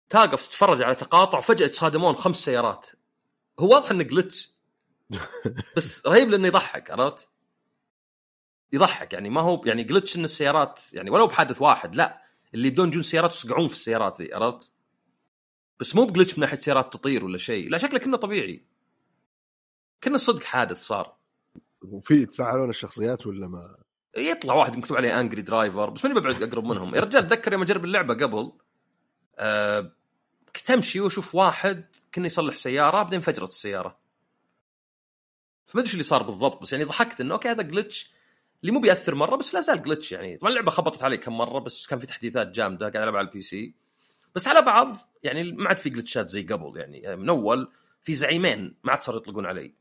تقف تتفرج على تقاطع وفجاه يتصادمون خمس سيارات. هو واضح إنه glitch بس رهيب لأنه يضحك عرفت؟ يضحك يعني ما هو يعني glitch إن السيارات يعني ولو بحادث واحد لا اللي يبدون يجون سيارات يصقعون في السيارات ذي عرفت؟ بس مو ب glitch من ناحية سيارات تطير ولا شيء، لا شكله كنه طبيعي. كنا صدق حادث صار. وفي يتفاعلون الشخصيات ولا ما يطلع واحد مكتوب عليه angry driver بس ماني ببعد أقرب منهم، يا رجال اتذكر يوم أجرب اللعبة قبل آه كنت أمشي وأشوف واحد كنا يصلح سيارة بعدين انفجرت السيارة. فما أدري إيش اللي صار بالضبط بس يعني ضحكت إنه أوكي هذا glitch اللي مو بيأثر مرة بس لا زال glitch يعني. طبعا اللعبة خبطت علي كم مرة بس كان في تحديثات جامدة قاعد ألعب على ال PC. بس على بعض يعني ما عاد في جلتشات زي قبل يعني. من أول في زعيمين ما عاد صاروا يطلقون علي.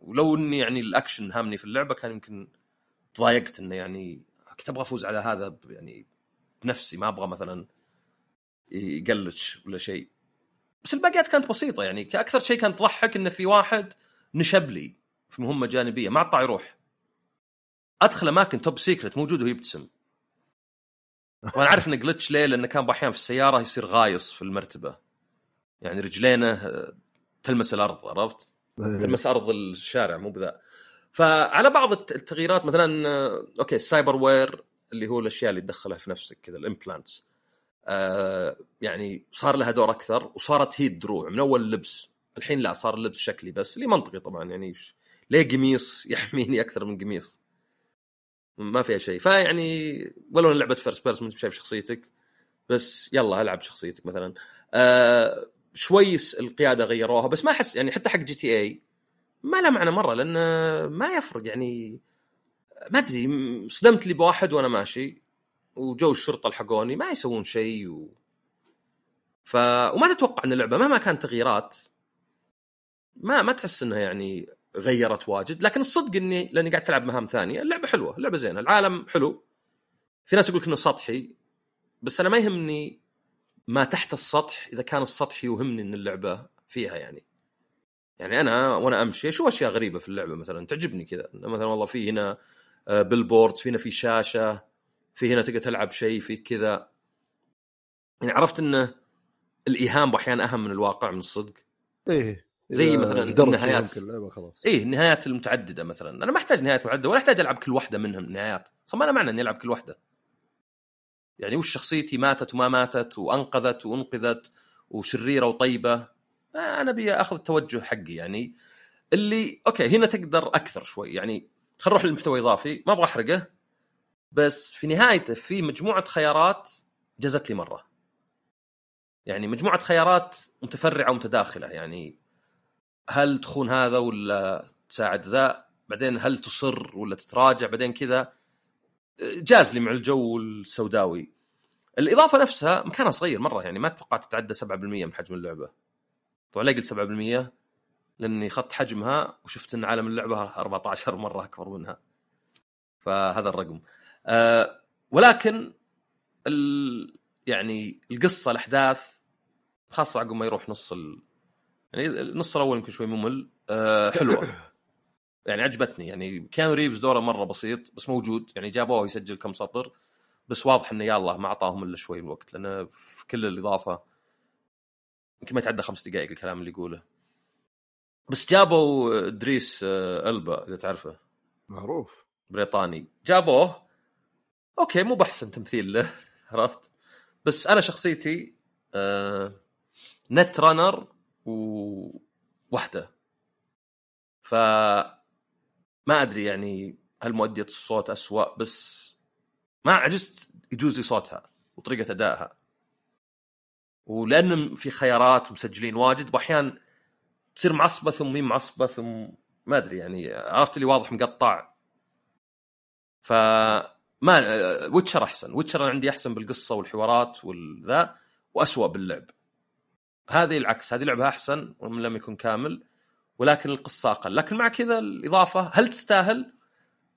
ولو إني يعني الأكشن هامني في اللعبة كان يمكن تضايقت إنه يعني كنت أبغى أفوز على هذا يعني بنفسي ما أبغى مثلا يقلتش ولا شيء. بس الباقيات كانت بسيطة يعني أكثر شيء كان تضحك انه في واحد نشب لي في مهمة جانبية ما عطى يروح. أدخل أماكن توب سيكرت موجود وهو يبتسم. طبعا عارف إنه glitch ليه؟ لأنه كان بأحيان في السيارة يصير غايص في المرتبة. يعني رجلينه آه، تلمس الأرض عرفت؟ تلمس أرض الشارع مو بذا. فعلى بعض الت- التغييرات مثلا آه، أوكي ال cyberware اللي هو الأشياء اللي تدخلها في نفسك كذا ال implants آه يعني صار لها دور أكثر وصارت هي الدروع من أول اللبس الحين لا صار اللبس شكلي بس اللي منطقي طبعا يعني ليه قميص يحميني أكثر من قميص؟ ما فيها شيء. فيعني ولو لعبه first person أنت شايف شخصيتك بس يلا ألعب شخصيتك مثلا. آه شوي القيادة غيروها بس ما أحس يعني حتى حق GTA ما له معنى مرة لأن ما يفرق يعني ما أدري صدمت لي بواحد وأنا ماشي. وجو الشرطة لحقوني ما يسوون شيء و... ف وما تتوقع إن اللعبة مهما كانت تغييرات ما ما تحس إنها يعني غيرت واجد. لكن الصدق إني لأني قاعد تلعب مهام ثانية اللعبة حلوة اللعبة زينة العالم حلو. في ناس يقول إنه سطحي بس أنا ما يهمني ما تحت السطح إذا كان السطح يوهمني إن اللعبة فيها يعني. يعني أنا وأنا أمشي أشوف أشياء غريبة في اللعبة مثلا تعجبني كذا. مثلا والله في هنا بيلبوردز في هنا في شاشة. في هنا تقدر تلعب شيء في كذا. يعني عرفت إنه الإيهام أحيانا أهم من الواقع من الصدق؟ إيه. زي مثلا النهايات. إيه النهايات المتعددة مثلا. أنا ما أحتاج نهايات متعدده ولا أحتاج ألعب كل واحدة منهم نهايات. أصلا ما أنا معنى إني ألعب كل واحدة. يعني وش شخصيتي ماتت وما ماتت وأنقذت وأنقذت وشريرة وطيبة. آه، أنا أبي أخذ التوجه حقي يعني. اللي أوكي هنا تقدر أكثر شوي. يعني خلينا نروح للمحتوى الإضافي. ما أبغى أحرقه. بس في نهايته في مجموعة خيارات جازت لي مرة. يعني مجموعة خيارات متفرعة ومتداخلة. يعني هل تخون هذا ولا تساعد ذا؟ بعدين هل تصر ولا تتراجع؟ بعدين كذا. جاز لي مع الجو السوداوي. الإضافة نفسها مكانها صغير مرة. يعني ما أتوقع تتعدى 7% من حجم اللعبة. طبعا ليه قلت 7% لأني اخذت حجمها وشفت إن عالم اللعبة 14 مرة أكبر منها. فهذا الرقم. أه ولكن ال يعني القصة الأحداث خاصة عقب ما يروح نص ال... يعني النص الأول يمكن شوي ممل أه حلوة. يعني عجبتني. يعني كان ريفز دوره مرة بسيط بس موجود. يعني جابوه يسجل كم سطر بس واضح إنه يا الله ما أعطاهم إلا شوي من الوقت لأنه في كل الإضافة يمكن ما يتعدى خمس دقائق الكلام اللي يقوله. بس جابوا إدريس آه، ألبا إذا تعرفه. معروف. بريطاني. جابوه أوكي مو بأحسن تمثيل له عرفت؟ بس أنا شخصيتي آه netrunner ووحدة. ف ما أدري يعني هل مؤدية الصوت أسوأ بس ما عجزت يجوز لي صوتها وطريقة أدائها. ولأن في خيارات مسجلين واجد وأحيان تصير معصبة ثم مين معصبة ثم ما أدري يعني عرفت اللي واضح مقطع؟ ف ما Witcher أحسن. Witcher أنا عندي أحسن بالقصة والحوارات والذا وأسوأ باللعب. هذه العكس هذه لعبة أحسن وإن لم يكن كامل ولكن القصة أقل. لكن مع كذا الإضافة هل تستاهل؟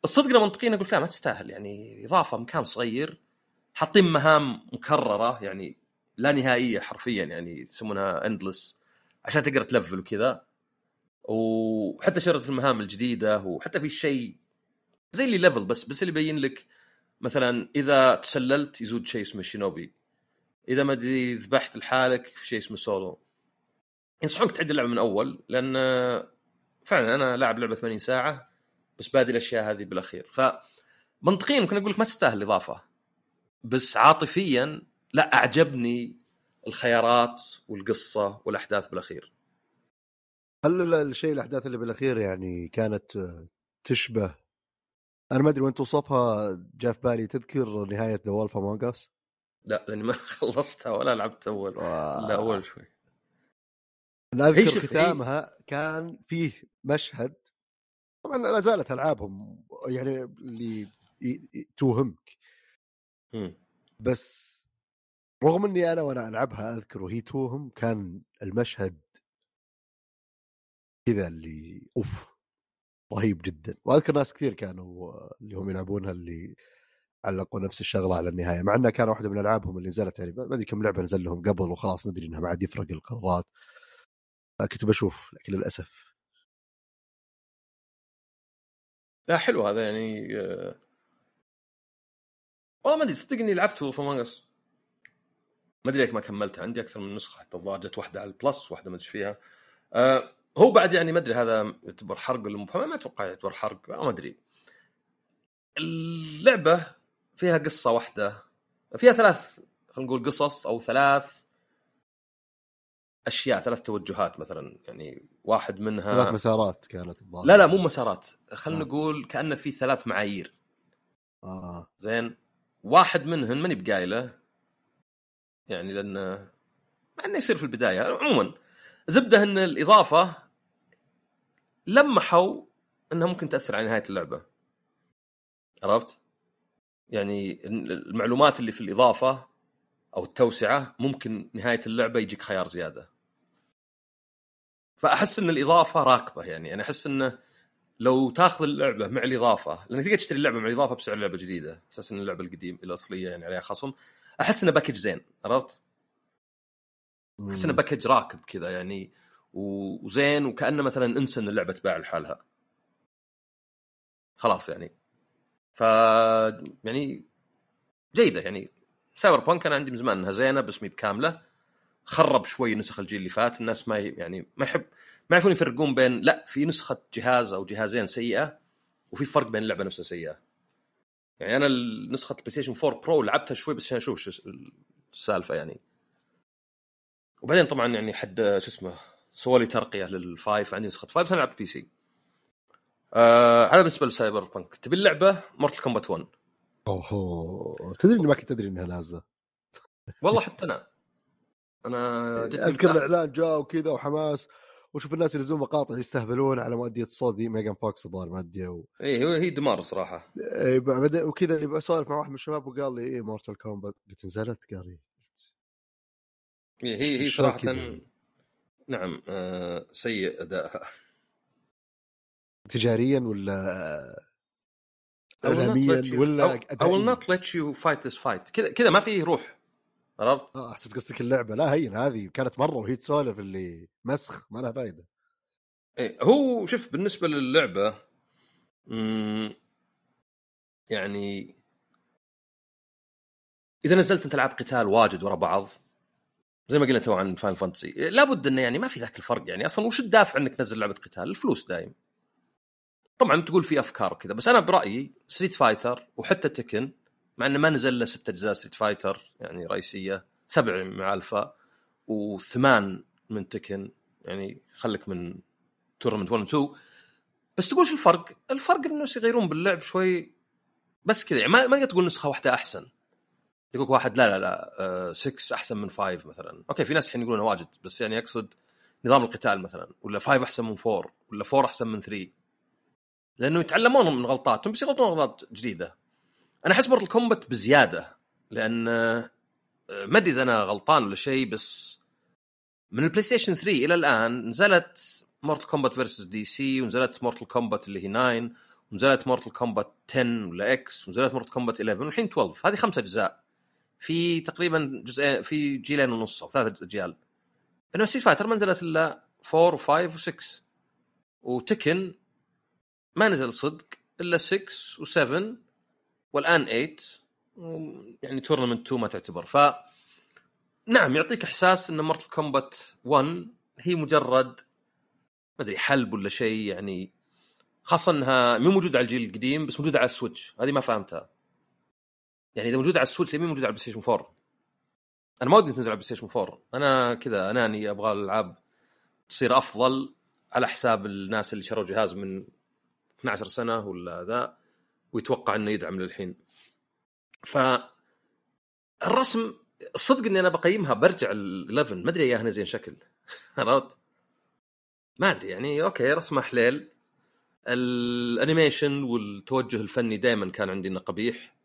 الصدق منطقيا أقول لا ما تستاهل. يعني إضافة مكان صغير حاطين مهام مكررة يعني لا نهائية حرفيا يعني يسمونها endless عشان تقدر تلفل وكذا. وحتى شرط المهام الجديدة وحتى في شيء زي ال level بس بس اللي يبين لك مثلا إذا تسللت يزود شيء اسمه shinobi. إذا ما أدري ذبحت لحالك في شيء اسمه سولو. ينصحونك تعيد اللعبة من أول لأن فعلا أنا لاعب لعبة 80 ساعة بس بادي الأشياء هذه بالأخير. فمنطقيا ممكن أقول لك ما تستاهل الإضافة. بس عاطفيا لا أعجبني الخيارات والقصة والأحداث بالأخير. هل ال- الشيء الأحداث اللي بالأخير يعني كانت تشبه أنا ما أدري وين توصفها جاء في بالي تذكر نهاية The Wolf Among Us لا لأني ما خلصتها ولا لعبت أول. لا أول شوي. هي أذكر هي- ختامها كان فيه مشهد طبعا لا زالت ألعابهم يعني اللي توهمك. بس رغم إني أنا وأنا ألعبها اذكر وهي توهم كان المشهد كذا اللي أوف. رهيب جدا. وأذكر ناس كثير كانوا اللي هم يلعبونها اللي علقوا نفس الشغلة على النهاية مع إنها كان واحدة من ألعابهم اللي نزلت يعني ما أدري كم لعبة نزل لهم قبل وخلاص ندري إنها ما عاد يفرق القرارات. كنت بشوف لكن للأسف. لا حلو هذا يعني آه، والله ما أدري صدقني لعبت Wolf Among Us ما أدري ليك ما كملتها عندي أكثر من نسخة حتى الظاهر جت واحدة على ال Plus واحدة ما أدري فيها. آه. هو بعد يعني ما أدري هذا يعتبر حرق ولا ما أتوقع يعتبر حرق ما أدري. اللعبة فيها قصة واحدة فيها ثلاث خلينا نقول قصص أو ثلاث أشياء ثلاث توجهات مثلا يعني واحد منها ثلاث مسارات كانت الظاهر. لا لا مو مسارات خلينا آه. نقول كأنه في ثلاث معايير. آه. زين؟ واحد منهن ماني بقايله يعني لأن مع إنه يصير في البداية عموما. زبدة ان الإضافة لمحوا إنها ممكن تأثر على نهاية اللعبة. عرفت؟ يعني المعلومات اللي في الإضافة أو التوسعة ممكن نهاية اللعبة يجيك خيار زيادة. فأحس إن الإضافة راكبة يعني. أنا أحس إنه لو تاخذ اللعبة مع الإضافة لأنك تقدر تشتري اللعبة مع الإضافة بسعر لعبة جديدة. أساس إن اللعبة القديم الاصليه يعني عليها خصم. أحس إنه package زين. عرفت؟ أحس إنه package راكب كذا يعني. وزين وكأنه مثلا انسى ان اللعبة تباع لحالها خلاص يعني. ف يعني جيدة يعني. Cyberpunk أنا عندي من زمان إنها زينة بس مي بكامله خرب شوي نسخ الجيل اللي فات. الناس ما يعني ما يحب ما يعرفون يفرقون بين لا في نسخة جهاز أو جهازين سيئة وفي فرق بين اللعبة نفسها سيئة. يعني أنا نسخة البلاي ستيشن 4 Pro لعبتها شوي بس عشان أشوف شو السالفة يعني. وبعدين طبعا يعني حد شو اسمه سوى لي ترقية لل five عندي نسخة five أنا لعبت PC. آه هذا بالنسبة ل Cyberpunk تبي اللعبة؟ Mortal Kombat 1 oh تدري إني ما كنت أدري إنها نازلة. والله حتى أنا أنا جدا أذكر. الإعلان جاء وكذا وحماس وشوف الناس ينزلون مقاطع يستهبلون على مؤدية الصوت ذي ميجان فوكس الظاهر مؤدية و... إيه هو هي دمار إيه، بعدين وكذا بسولف مع واحد من الشباب وقال لي إيه Mortal Kombat قلت نزلت؟ قال لي هي هي هي كذا؟ نعم آه سيء أدائها. تجاريا ولا اعلاميا ولا I- will not let you fight this fight. كذا كذا ما فيه روح عرفت؟ آه احسب قصدك اللعبة. لا هين هذه كانت مرة وهي تسولف اللي مسخ ما لها فائده إيه هو شوف بالنسبة للعبة يعني إذا نزلت أنت العاب قتال واجد ورا بعض زي ما قلنا تو عن Final Fantasy لابد إنه يعني ما في ذاك الفرق يعني. أصلا وش الدافع إنك تنزل لعبة قتال؟ الفلوس دايم. طبعا تقول في أفكار وكذا بس أنا برأيي Street Fighter وحتى Tekken مع إنه ما نزل إلا ست أجزاء Street Fighter يعني رئيسية سبع مع ألفا وثمان من Tekken يعني خليك من tournament 1 و 2 بس تقول شو الفرق؟ الفرق إنه يغيرون باللعب شوي بس كذا يعني. ما ما تقول نسخة واحدة أحسن. يقول واحد لا لا لا 6 أحسن من 5 مثلا. okay في ناس الحين يقولون واجد بس يعني أقصد نظام القتال مثلا ولا 5 أحسن من 4 ولا 4 أحسن من 3 لأنه يتعلمون من غلطاتهم بس يغلطون غلطات جديدة. أنا أحس Mortal Kombat بزيادة لأن آه، ما أدري إذا أنا غلطان ولا شيء بس من ال PlayStation 3 إلى الآن نزلت Mortal Kombat versus DC ونزلت Mortal Kombat اللي هي 9 ونزلت Mortal Kombat 10 ولا X ونزلت Mortal Kombat 11 والحين 12 هذه خمسة أجزاء. في تقريبا جزئين في جيلين ونص أو ثلاث اجيال انما Street Fighter ما نزلت إلا 4 و5 و6 و Tekken ما نزل صدق إلا 6 و7 والآن 8 و- يعني Tournament 2 ما تعتبر. ف نعم يعطيك إحساس إن Mortal Kombat 1 هي مجرد ما أدري حلب ولا شيء يعني خاصة إنها مو موجودة على الجيل القديم بس موجودة على ال Switch هذه ما فهمتها. يعني إذا موجوده على ال Switch ليه مو موجوده على ال PlayStation 4 أنا ما ودي تنزل على ال PlayStation 4 أنا كذا اناني أبغى الألعاب تصير أفضل على حساب الناس اللي شروا جهاز من 12 سنة ولا ذا ويتوقع إنه يدعم للحين. ف الرسم الصدق إني أنا بقيمها برجع ال 11 ما أدري إياها زين شكل. عرفت؟ ما أدري يعني okay رسمه حليل. ال animation والتوجه الفني دائما كان عندي إنه قبيح.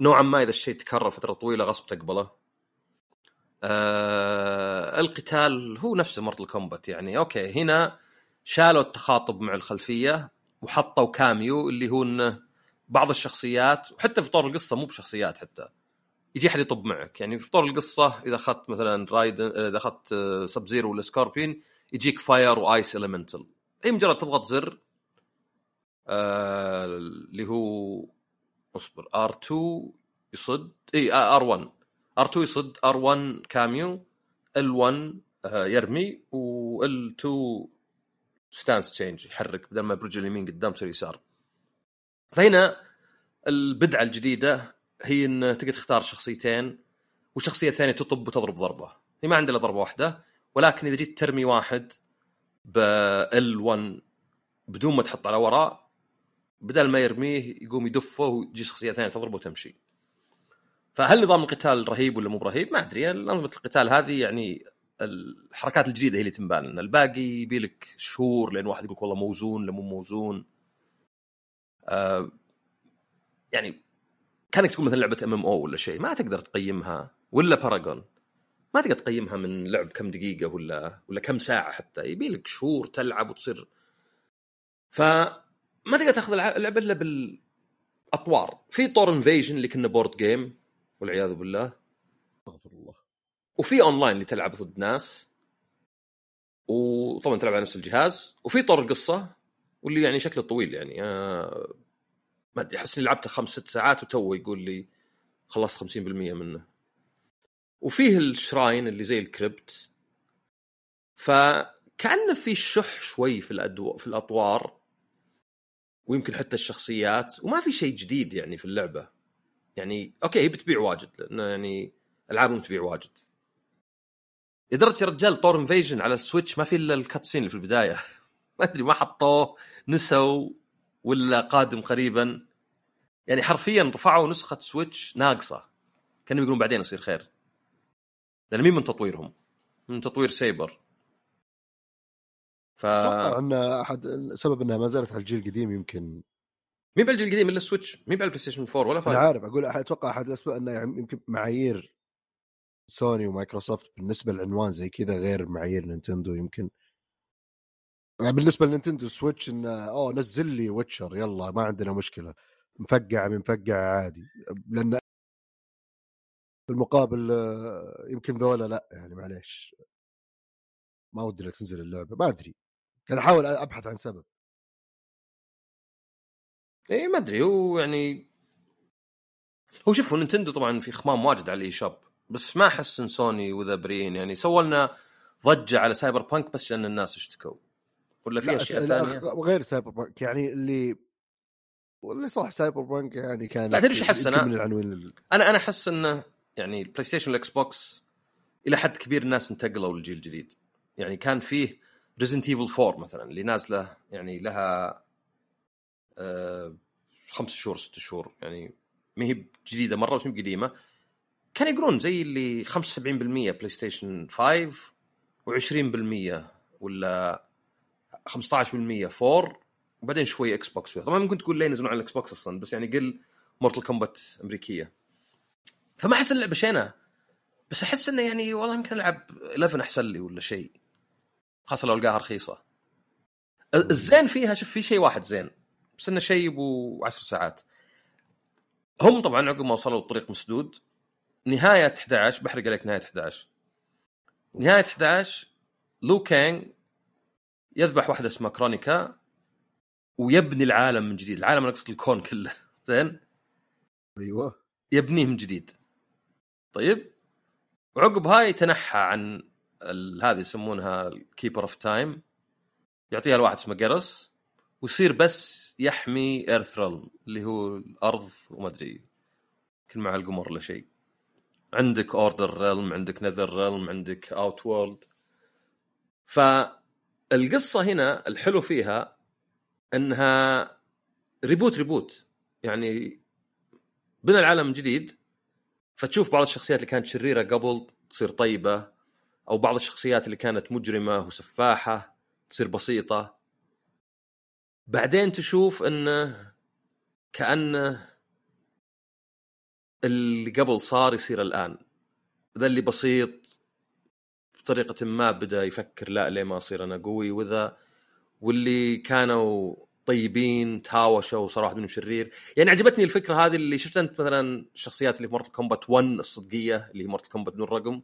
نوعا ما إذا الشيء تكرر فترة طويلة غصب تقبله. آه القتال هو نفسه Mortal Kombat يعني okay هنا شالوا التخاطب مع الخلفية وحطوا cameo اللي هو انه بعض الشخصيات وحتى في طور القصة مو بشخصيات حتى يجي أحد يطب معك. يعني في طور القصة إذا أخذت مثلا رايدن إذا أخذت سب زيرو ولا سكوربين يجيك فاير وايس المنتال اي مجرد تضغط زر آه اللي هو اصبر. ار2 يصد إي ار1 ار2 يصد ار1 كاميو ال1 آه يرمي وال2 ستانس تشينج يحرك بدل ما برجل اليمين قدام تصير يسار. فهنا البدعة الجديدة هي إن تقدر تختار شخصيتين والشخصيه الثانية تطب وتضرب ضربة. هي ما عندها الا ضربة واحدة ولكن إذا جيت ترمي واحد ب ال1 بدون ما تحط على وراء بدل ما يرميه يقوم يدفه ويجي شخصية ثانية تضربه وتمشي. فهل نظام القتال رهيب ولا مو برهيب؟ ما أدري. انظمه القتال هذه يعني الحركات الجديدة هي اللي تنبان لنا. الباقي يبي لك شهور لأن واحد يقول والله موزون لا مو موزون. آه يعني كانك تكون مثلا لعبة MMO ولا شيء ما تقدر تقيمها. ولا Paragon ما تقدر تقيمها من لعب كم دقيقة ولا ولا كم ساعة حتى. يبي لك شهور تلعب وتصير. ف ما تقدر تاخذ اللعبة إلا بالأطوار. في طور Invasion اللي كنا board game والعياذ بالله. استغفر الله. وفي اونلاين اللي تلعب ضد ناس. وطبعا تلعب على نفس الجهاز. وفي طور القصة واللي يعني شكله طويل يعني آه ما أدري أحس إني لعبته خمس ست ساعات وتو يقول لي خلصت 50% منه. وفيه ال shrine اللي زي ال Krypt. فكأنه في شح شوي في الأدو... في الأطوار. ويمكن حتى الشخصيات وما في شيء جديد يعني في اللعبة. يعني okay هي بتبيع واجد لأنه يعني ألعابهم تبيع واجد. لدرجه يا رجال طور Invasion على ال Switch ما في إلا ال cutscene اللي في البداية. ما أدري ما حطوه نسوا ولا قادم قريبا. يعني حرفيا رفعوا نسخة Switch ناقصة. كانوا يقولون بعدين يصير خير. لأن مين من تطويرهم؟ من تطوير Saber ف أتوقع إن أحد سبب إنها ما زالت على الجيل القديم يمكن مين بالجيل القديم إلا ال Switch. مين على ال PlayStation 4 ولا 5 أنا عارف. أقول أتوقع أحد الأسباب إنه يعني يمكن معايير Sony و Microsoft بالنسبة للعنوان زي كذا غير معايير Nintendo يمكن. يعني بالنسبة لنينتندو سويتش انه أوه نزل لي ويتشر يلا ما عندنا مشكلة. مفقع من مفقع عادي. لأن في المقابل يمكن ذولا لا يعني معليش. ما ودي لا تنزل اللعبة. ما أدري. قاعد أحاول أبحث عن سبب. اي ما أدري هو يعني هو شوفوا نينتندو طبعا في خمام واجد على الإي شوب بس ما أحس إن سوني وذا برين يعني سووا لنا ضجة على Cyberpunk بس لأن الناس اشتكوا. ولا في أشياء ثانية؟ غير Cyberpunk. يعني اللي واللي صح Cyberpunk يعني كان لا، تدري إيش العناوين ال- أنا أنا أحس إنه يعني ال PlayStation وال Xbox إلى حد كبير الناس انتقلوا للجيل الجديد. يعني كان فيه Resident Evil 4 مثلا اللي نازلة يعني لها آه خمس شهور ست شهور يعني ما هي جديدة مرة بس قديمة. كان يقولون زي اللي 75% PlayStation 5 و20% ولا 15% 4 وبعدين شوي Xbox طبعا ممكن تقول ليه ينزلون على ال Xbox أصلا بس يعني قل Mortal Kombat أمريكية. فما أحس اللعبة شينة بس أحس إنه يعني والله يمكن ألعب 11 أحسن لي ولا شيء. خاصة لو القاها رخيصة. الزين فيها شوف في شيء واحد زين. بس إنه شيء أبو 10 ساعات. هم طبعا عقب ما وصلوا الطريق مسدود نهاية 11 بحرق عليك نهاية 11 نهاية 11 Liu Kang يذبح واحدة اسمها Kronika ويبني العالم من جديد. العالم أنا أقصد الكون كله. زين؟ أيوه. يبنيه من جديد. طيب؟ وعقب هاي تنحى عن هذه يسمونها ال Keeper of Time يعطيها لواحد اسمه Geras ويصير بس يحمي Earth اللي هو الأرض وما أدري يمكن مع القمر ولا شيء. عندك Order Realm عندك Nether Realm عندك Outworld فالقصة هنا الحلو فيها إنها reboot reboot يعني بنى العالم جديد فتشوف بعض الشخصيات اللي كانت شريرة قبل تصير طيبة. أو بعض الشخصيات اللي كانت مجرمة وسفاحة تصير بسيطة. بعدين تشوف انه كانه اللي قبل صار يصير الآن. ذا اللي بسيط بطريقة ما بدأ يفكر لا ليه ما أصير أنا قوي وذا. واللي كانوا طيبين تهاوشوا وصار واحد منهم شرير. يعني عجبتني الفكرة هذه اللي شفت أنت مثلا الشخصيات اللي في Mortal Kombat 1 الصدقية اللي هي Mortal Kombat بدون رقم.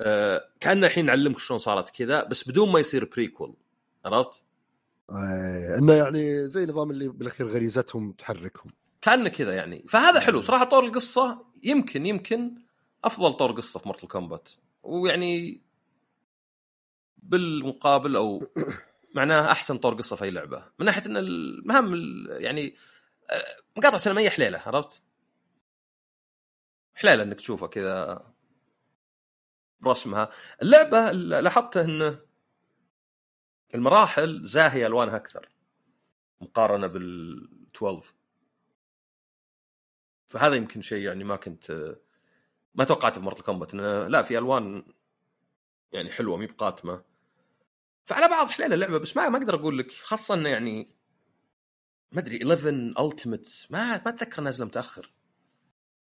آه كانه الحين نعلمك شلون صارت كذا بس بدون ما يصير prequel عرفت؟ آه، إنه يعني زي نظام اللي بالأخير غريزتهم تحركهم. كانه كذا يعني. فهذا حلو. صراحة طور القصة يمكن يمكن أفضل طور قصة في Mortal Kombat ويعني بالمقابل أو معناه أحسن طور قصة في أي لعبة. من ناحية إن المهام ال- يعني آه، مقاطع سينمائية حليلة عرفت؟ حليلة إنك تشوفها كذا. برسمها. اللعبة اللي لاحظت إن المراحل زاهية ألوانها أكثر مقارنة بال 12 فهذا يمكن شيء يعني ما كنت ما توقعته في مورتل كومبات انه لا في ألوان يعني حلوة مي بقاتمة. فعلى بعض حليله اللعبة بس ما ما أقدر أقول لك خاصة إنه يعني ما أدري 11 Ultimate ما ما أتذكر نازله متأخر.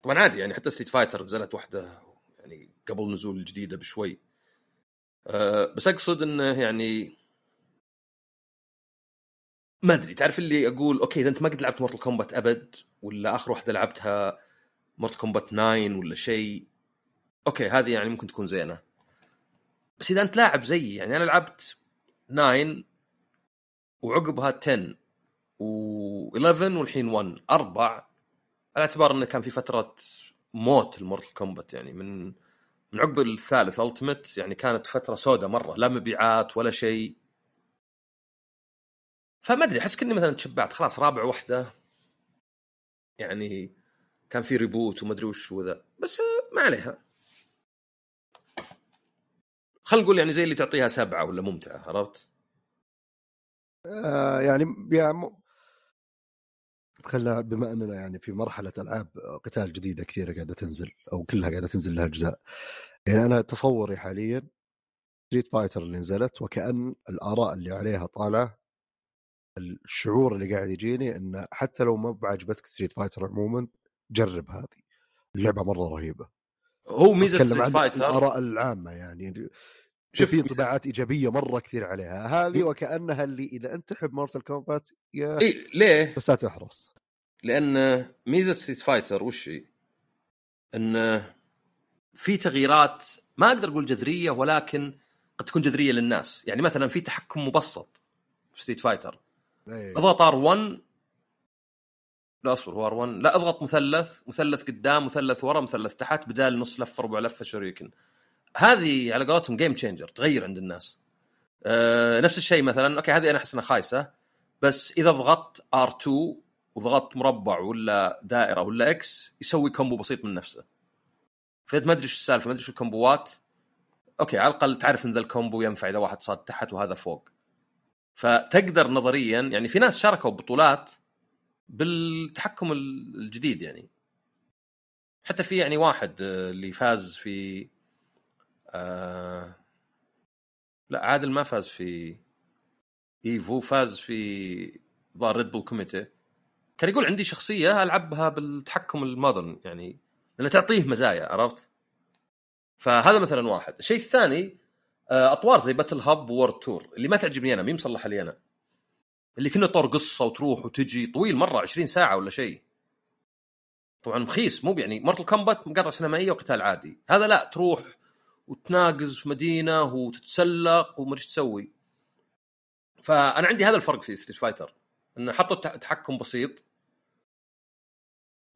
طبعا عادي يعني حتى Street Fighter نزلت واحدة قبل نزول الجديدة بشوي. أه بس أقصد إنه يعني ما أدري تعرف اللي أقول okay إذا أنت ما قد لعبت Mortal Kombat أبد ولا آخر واحدة لعبتها Mortal Kombat 9 ولا شيء okay هذه يعني ممكن تكون زينة. بس إذا أنت لاعب زيي يعني أنا لعبت 9 وعقبها 10 و11 والحين 1 أربع على اعتبار إنه كان في فترة موت ال Mortal Kombat يعني من من عقب الثالث Ultimate يعني كانت فترة سوداء مرة لا مبيعات ولا شيء. فما أدري أحس كني مثلا تشبعت. خلاص رابع واحدة يعني كان في reboot وما أدري وش وذا. بس ما عليها. خلينا نقول يعني زي اللي تعطيها سبعة ولا ممتعة عرفت؟ آه يعني يعني خلنا بما أننا يعني في مرحلة ألعاب قتال جديدة كثيرة قاعدة تنزل أو كلها قاعدة تنزل لها أجزاء. يعني أنا تصوري حاليا Street Fighter اللي نزلت وكأن الآراء اللي عليها طالعة الشعور اللي قاعد يجيني انه حتى لو ما بعجبتك Street Fighter عموما جرب هذه. اللعبة مرة رهيبة. هو ميزة Street Fighter الآراء العامة يعني. شوف في انطباعات إيجابية مرة كثير عليها. هذه وكأنها اللي إذا أنت تحب Mortal Kombat يا إيه ليه؟ بس لا تحرص. لأن ميزة Street Fighter وش هي؟ انه في تغييرات ما أقدر أقول جذرية ولكن قد تكون جذرية للناس، يعني مثلا في تحكم مبسط في Street Fighter أيه. أضغط R1 لا أصبر هو R1 لا أضغط مثلث مثلث قدام مثلث ورا مثلث تحت بدال نص لفه ربع لفه شوريوكن هذه على قولتهم game changer تغير عند الناس. أه نفس الشيء مثلا okay هذه أنا أحس إنها خايسة بس إذا ضغطت R2 وضغطت مربع ولا دائرة ولا X يسوي combo بسيط من نفسه. فانت ما أدري إيش السالفة ما أدري إيش الكومبوات okay على الأقل تعرف إن ذا ال combo ينفع إذا واحد صاد تحت وهذا فوق. فتقدر نظريا يعني في ناس شاركوا ببطولات بالتحكم الجديد يعني. حتى في يعني واحد آه، اللي فاز في آه لا عادل ما فاز في Evo فاز في ظهر Red Bull Kumite كان يقول عندي شخصية ألعبها بالتحكم ال modern يعني لأن تعطيه مزايا عرفت؟ فهذا مثلا واحد، الشيء الثاني آه، أطوار زي Battle Hub World Tour اللي ما تعجبني أنا مي مصلحة لي أنا. اللي كنا طور قصة وتروح وتجي طويل مرة 20 ساعة ولا شيء. طبعا مخيس مو يعني Mortal Kombat مقاطعه سينمائية وقتال عادي. هذا لا تروح وتناقز في مدينة وتتسلق وما تسوي. فأنا عندي هذا الفرق في Street Fighter انه حطوا تحكم بسيط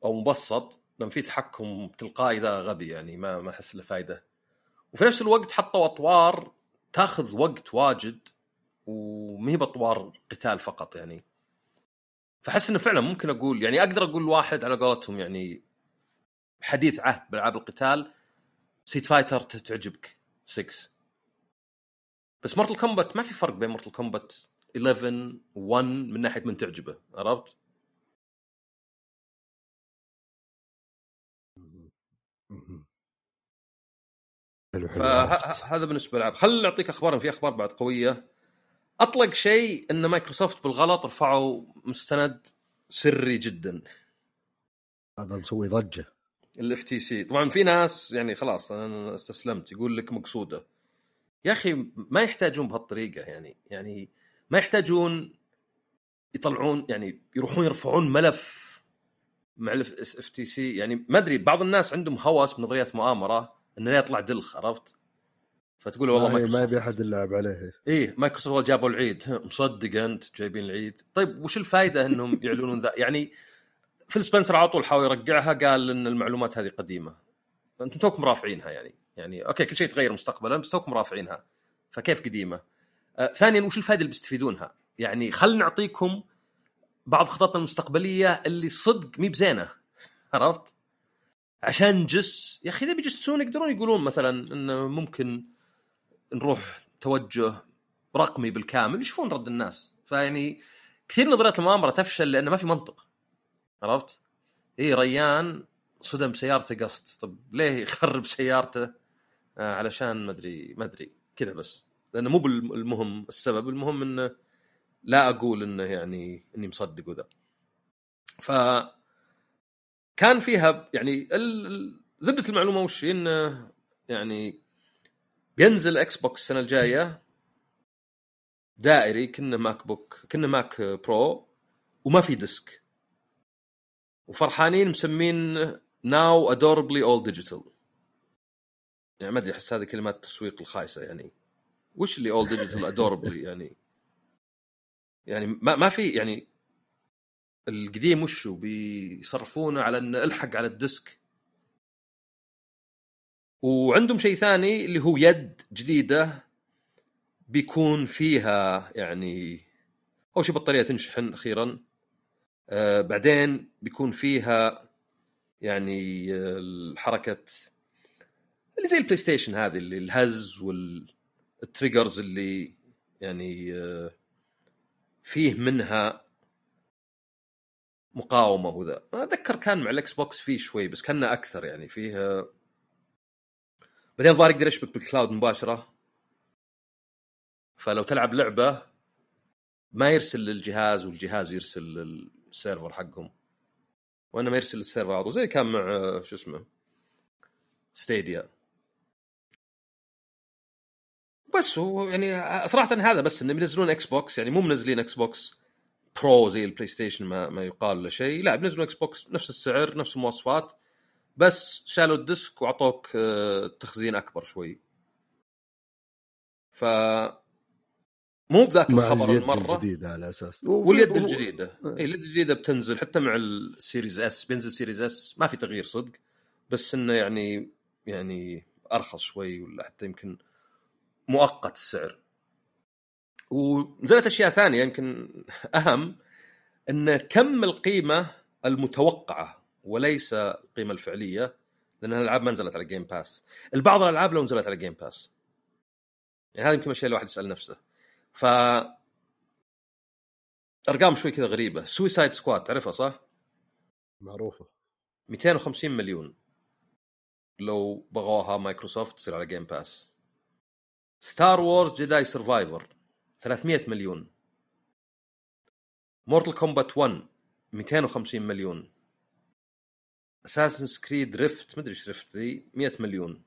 أو مبسط لما في تحكم تلقائي ذا غبي يعني ما ما أحس له فائده وفي نفس الوقت حطوا أطوار تاخذ وقت واجد وما هي بأطوار قتال فقط يعني. فحس إنه فعلا ممكن أقول يعني أقدر أقول واحد على قولتهم يعني حديث عهد بألعاب القتال Street Fighter تعجبك. 6 بس Mortal Kombat ما في فرق بين Mortal Kombat 11 1 من ناحية من تعجبه. عرفت؟ حلو حلو فهذا بالنسبة للألعاب. خل نعطيك أخبار في أخبار بعد قوية. أطلق شيء إن مايكروسوفت بالغلط رفعوا مستند سري جدا. هذا مسوي ضجة. ال FTC. طبعا في ناس يعني خلاص أنا استسلمت يقول لك مقصودة. يا أخي ما يحتاجون بهالطريقة يعني يعني ما يحتاجون يطلعون يعني يروحون يرفعون ملف مع ال FTC. يعني ما أدري بعض الناس عندهم هوس بنظريات مؤامرة انه لا يطلع دلخ عرفت؟ فتقول والله ما ما يبي أحد يلعب عليه إيه مايكروسوفت جابوا العيد مصدق أنت جايبين العيد. طيب وش الفائده إنهم يعلنون ذا؟ يعني فيل سبنسر على طول حاول يرجعها قال إن المعلومات هذه قديمة أنتم توكم رافعينها يعني يعني أوكي كل شيء يتغير مستقبلا بس توكم رافعينها فكيف قديمة؟ آه ثانيا وش الفائدة اللي بيستفيدونها؟ يعني خل نعطيكم بعض خططنا المستقبلية اللي صدق مي بزينة عرفت؟ عشان نجس يا أخي إذا بيجسون يقدرون يقولون مثلا انه ممكن نروح توجه رقمي بالكامل يشوفون رد الناس فيعني كثير نظريات المؤامرة تفشل لأنه ما في منطق عرفت؟ اي ريان صدم بسيارته قصد. طب ليه يخرب سيارته؟ آه علشان ما أدري ما أدري. كذا بس. لأنه مو بالمهم السبب المهم إنه لا أقول إنه يعني إني مصدق وذا. ف كان فيها يعني زبدة المعلومة وش؟ إنه يعني بينزل إكس بوكس السنة الجاية دائري كنه MacBook كنه Mac Pro وما في disc. وفرحانين مسمين now adorably all digital يعني ما أدري أحس هذه كلمات تسويق الخايسة يعني. وش اللي all digital adorably يعني يعني ما ما في يعني القديم وشو؟ بيصرفونه على ان الحق على ال disc. وعندهم شيء ثاني اللي هو يد جديدة بيكون فيها يعني اول شيء بطارية تنشحن أخيرا. آه بعدين بيكون فيها يعني آه، الحركة اللي زي البلاي ستيشن هذه اللي الهز وال triggers اللي يعني آه فيه منها مقاومة وذا. أتذكر كان مع الإكس بوكس فيه شوي بس كان أكثر يعني فيه بعدين الظاهر يقدر يشبك بال cloud مباشرة. فلو تلعب لعبة ما يرسل للجهاز والجهاز يرسل لل server حقهم. وانما يرسل لل server على طول. زي كان مع شو اسمه؟ Stadia. بس هو يعني صراحة هذا بس إنهم ينزلون إكس بوكس يعني مو منزلين Xbox Pro زي البلاي ستيشن ما, ما يقال له شيء. لا بينزلون إكس بوكس نفس السعر نفس المواصفات. بس شالوا ال disc وأعطوك آه، تخزين أكبر شوي. ف مو بذاك الخبر المرة. الجديدة على أساس. واليد الجديدة. اي اليد الجديدة بتنزل حتى مع ال Series S بينزل Series S ما في تغيير صدق. بس إنه يعني يعني أرخص شوي ولا حتى يمكن مؤقت السعر. ونزلت أشياء ثانية يمكن أهم إن كم القيمة المتوقعة وليس القيمة الفعلية لأن الألعاب ما نزلت على Game Pass البعض الألعاب لو نزلت على Game Pass يعني هذا يمكن الشيء الواحد يسأل نفسه. ف أرقام شوي كذا غريبة. Suicide Squad تعرفها صح؟ معروفة. 250 مليون. لو بغوها مايكروسوفت تصير على Game Pass Star Wars Jedi Survivor 300 مليون. Mortal Kombat 1 250 مليون. Assassin's Creed Rift ما أدري إيش Rift ذي 100 مليون.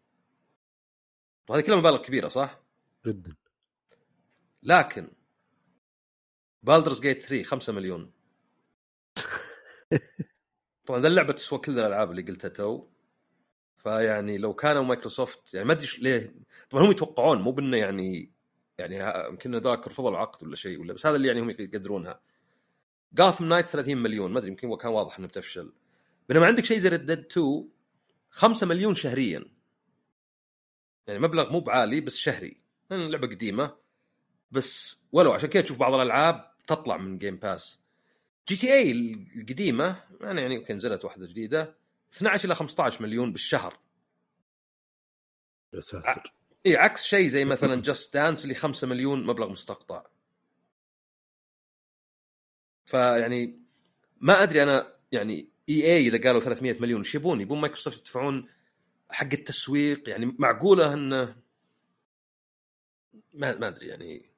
وهذه كلها مبالغ كبيرة صح؟ جدا. لكن Baldur's Gate 3 5 مليون. طبعا ذا اللعبة تسوى كل الألعاب اللي قلتها تو. فيعني لو كانوا مايكروسوفت يعني ما أدري ليه. طبعا هم يتوقعون مو بأنه يعني يعني يمكن ذاك رفضوا العقد ولا شيء ولا بس هذا اللي يعني هم يقدرونها. Gotham Knights 30 مليون ما أدري يمكن كان واضح إنه بتفشل. بينما عندك شيء زي Red Dead 2 5 مليون شهريا. يعني مبلغ مو بعالي بس شهري. لأن لعبة قديمة. بس ولو عشان كذا تشوف بعض الألعاب تطلع من Game Pass GTA القديمة أنا يعني يمكن نزلت واحدة جديدة 12 إلى 15 مليون بالشهر. يا ساتر. اي عكس شيء زي مثلا Just Dance اللي 5 مليون مبلغ مستقطع. فيعني ما أدري أنا يعني EA إذا قالوا 300 مليون إيش يبون؟ يبون مايكروسوفت يدفعون حق التسويق يعني معقولة إنه ما ما أدري يعني.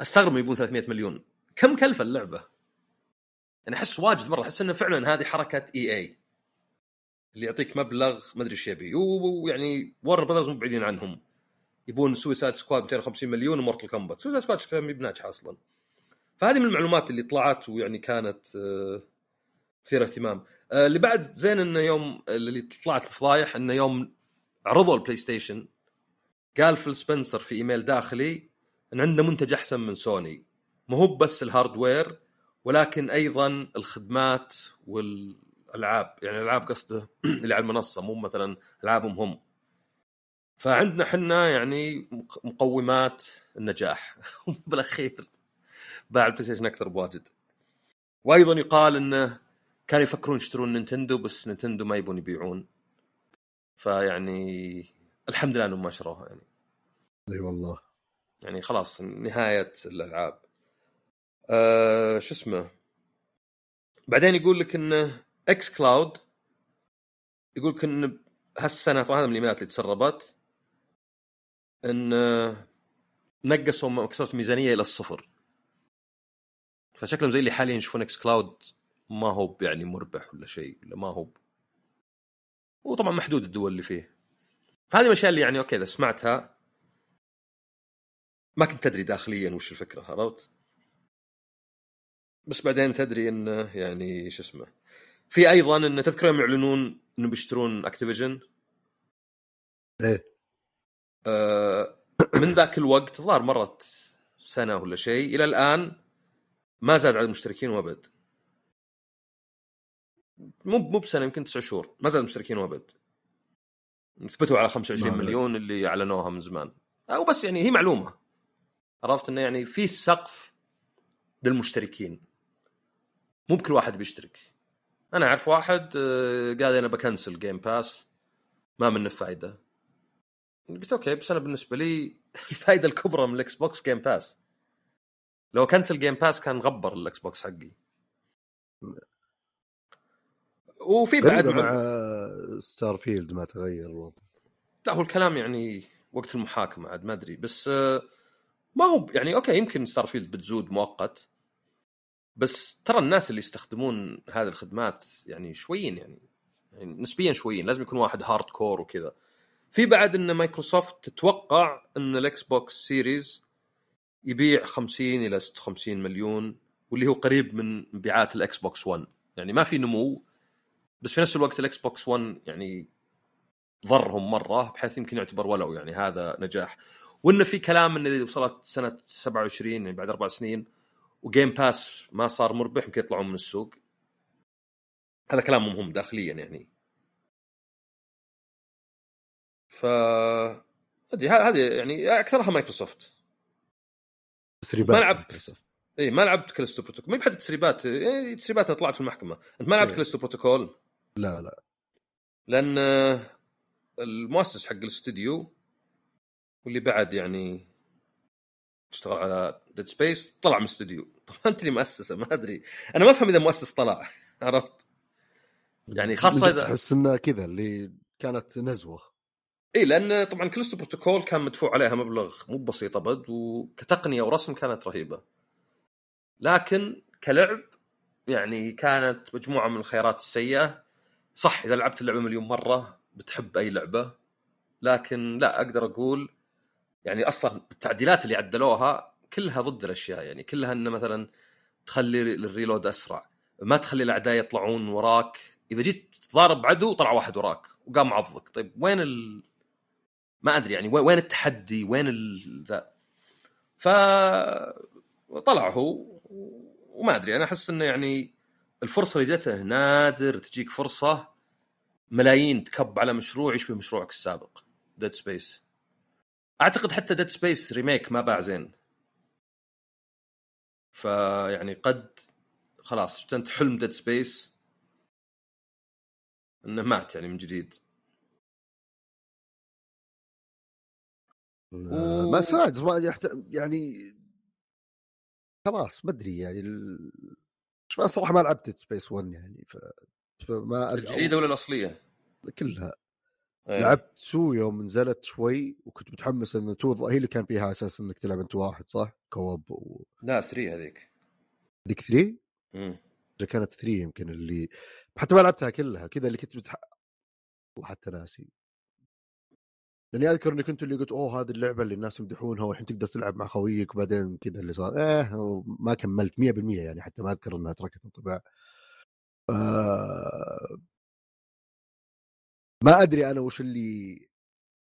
أستغرب يبون 300 مليون. كم كلفة اللعبة؟ يعني أحس واجد مرة أحس انه فعلا هذه حركة EA. اللي يعطيك مبلغ ما أدري إيش يبي. ويعني Warner Brothers مو بعيدين عنهم. يبون Suicide Squad 250 مليون و Mortal Kombat Suicide Squad شكلها بناجحة أصلا. فهذه من المعلومات اللي طلعت ويعني كانت آه، مثير اهتمام. آه، اللي بعد زين إنه يوم اللي طلعت الفضايح إنه يوم عرضوا البلاي ستيشن قال فيل سبنسر في إيميل داخلي إن عندنا منتج أحسن من سوني. مو هو بس ال hardware ولكن أيضا الخدمات والألعاب. يعني الألعاب قصده اللي على المنصة مو مثلا ألعابهم هم. فعندنا حنا يعني مقومات النجاح. بالأخير باع البلاي ستيشن أكثر بواجد. وأيضا يقال إنه كانوا يفكرون يشترون نينتندو بس نينتندو ما يبون يبيعون. فيعني الحمد لله إنهم ما شروها يعني. أي والله. يعني خلاص نهاية الألعاب. أه شو اسمه؟ بعدين يقول لك إنه xCloud يقول لك إن هالسنة طبعا هذا من الإيميلات اللي تسربت إن نقصوا مايكروسوفت ميزانية إلى الصفر. فشكلهم زي اللي حاليا يشوفون xCloud ما هو يعني مربح ولا شيء ولا ما هو وطبعا محدود الدول اللي فيه. فهذه الأشياء اللي يعني أوكي إذا سمعتها ما كنت تدري داخليا وش الفكرة عرفت؟ بس بعدين تدري إنه يعني شو اسمه في أيضا إن تذكر يوم يعلنون انه بيشترون أكتيفيجن؟ إيه. آه من ذاك الوقت الظاهر مرت سنة ولا شيء إلى الآن ما زاد عدد المشتركين وأبد. مو مو بسنة يمكن تسع شهور ما زاد المشتركين وأبد. ثبتوا على 25 ما مليون اللي أعلنوها من زمان. أو بس يعني هي معلومة. عرفت إنه يعني في سقف للمشتركين. مو بكل واحد بيشترك. أنا أعرف واحد آه، قال أنا بكنسل Game Pass ما منه فايدة. قلت أوكي بس أنا بالنسبة لي الفائده الكبرى من الإكس بوكس Game Pass لو كنسل Game Pass كان غبر الإكس بوكس حقي. وفي بعد. مع ستار فيلد ما تغير الوضع. لا هو الكلام يعني وقت المحاكمة عاد ما أدري. بس آه، ما هو يعني أوكي يمكن ستار فيلد بتزود مؤقت بس ترى الناس اللي يستخدمون هذه الخدمات يعني شويين يعني, يعني نسبيا شويين لازم يكون واحد hardcore وكذا. في بعد إن مايكروسوفت تتوقع إن الاكس بوكس Series يبيع 50 إلى 56 مليون واللي هو قريب من مبيعات الاكس بوكس 1 يعني ما في نمو بس في نفس الوقت الاكس بوكس 1 يعني ضرهم مرة بحيث يمكن يعتبر ولو يعني هذا نجاح. وإنه في كلام انه إذا وصلت سنة 27 يعني بعد أربع سنين و Game Pass ما صار مربح يمكن يطلعون من السوق. هذا كلامهم هم داخليا يعني. ف هذه يعني أكثرها مايكروسوفت. تسريبات ما لعبت. اي ما لعبت Callisto Protocol ما بحد تسريبات يعني تسريبات أنا طلعت في المحكمة. أنت ما لعبت إيه. Callisto Protocol لا لا. لأن آه، المؤسس حق الاستوديو واللي بعد يعني اشتغل على Dead Space طلع من الاستوديو طبعا أنت اللي مؤسسة ما أدري. أنا ما أفهم إذا مؤسس طلع عرفت؟ يعني جد إذا- تحس انها كذا اللي كانت نزوة. إي لأن طبعا Callisto Protocol كان مدفوع عليها مبلغ مو بسيط ابد وكتقنيه ورسم كانت رهيبة. لكن كلعب يعني كانت مجموعة من الخيارات السيئة. صح إذا لعبت اللعبة مليون مرة بتحب أي لعبة لكن لا أقدر أقول يعني أصلا التعديلات اللي عدلوها كلها ضد الأشياء يعني كلها إنه مثلا تخلي الريلود أسرع ما تخلي الأعداء يطلعون وراك. إذا جيت تضارب عدو طلع واحد وراك وقام عضك. طيب وين ال... ما أدري يعني وين التحدي؟ وين ال... ذا. ف طلع هو وما أدري أنا أحس إنه يعني الفرصة اللي جته نادر تجيك فرصة ملايين تكب على مشروع يشبه مشروعك السابق Dead Space أعتقد حتى Dead Space remake ما باع زين. فيعني قد خلاص انت حلم Dead Space إنه مات يعني من جديد. آه، ما يحت... يعني خلاص ما أدري يعني ال... شوف أنا صراحة ما لعبت Space 1 يعني ف... فما أدري- الجديدة ولا الأصلية؟ كلها. إيه. لعبت two يوم نزلت شوي وكنت متحمس إن two هي اللي كان فيها أساس إنك تلعب أنت واحد صح؟ co-op و... لا 3 هذيك ديك 3 مم. كانت 3 يمكن اللي حتى ما لعبتها كلها كذا اللي كنت بتح... والله حتى ناسي لأني أذكر إني كنت اللي قلت أوه هذه اللعبة اللي الناس يمدحونها والحين تقدر تلعب مع خويك وبعدين كذا اللي صار إيه ما كملت 100% يعني حتى ما أذكر إنها تركت انطباع آه... ما أدري أنا وش اللي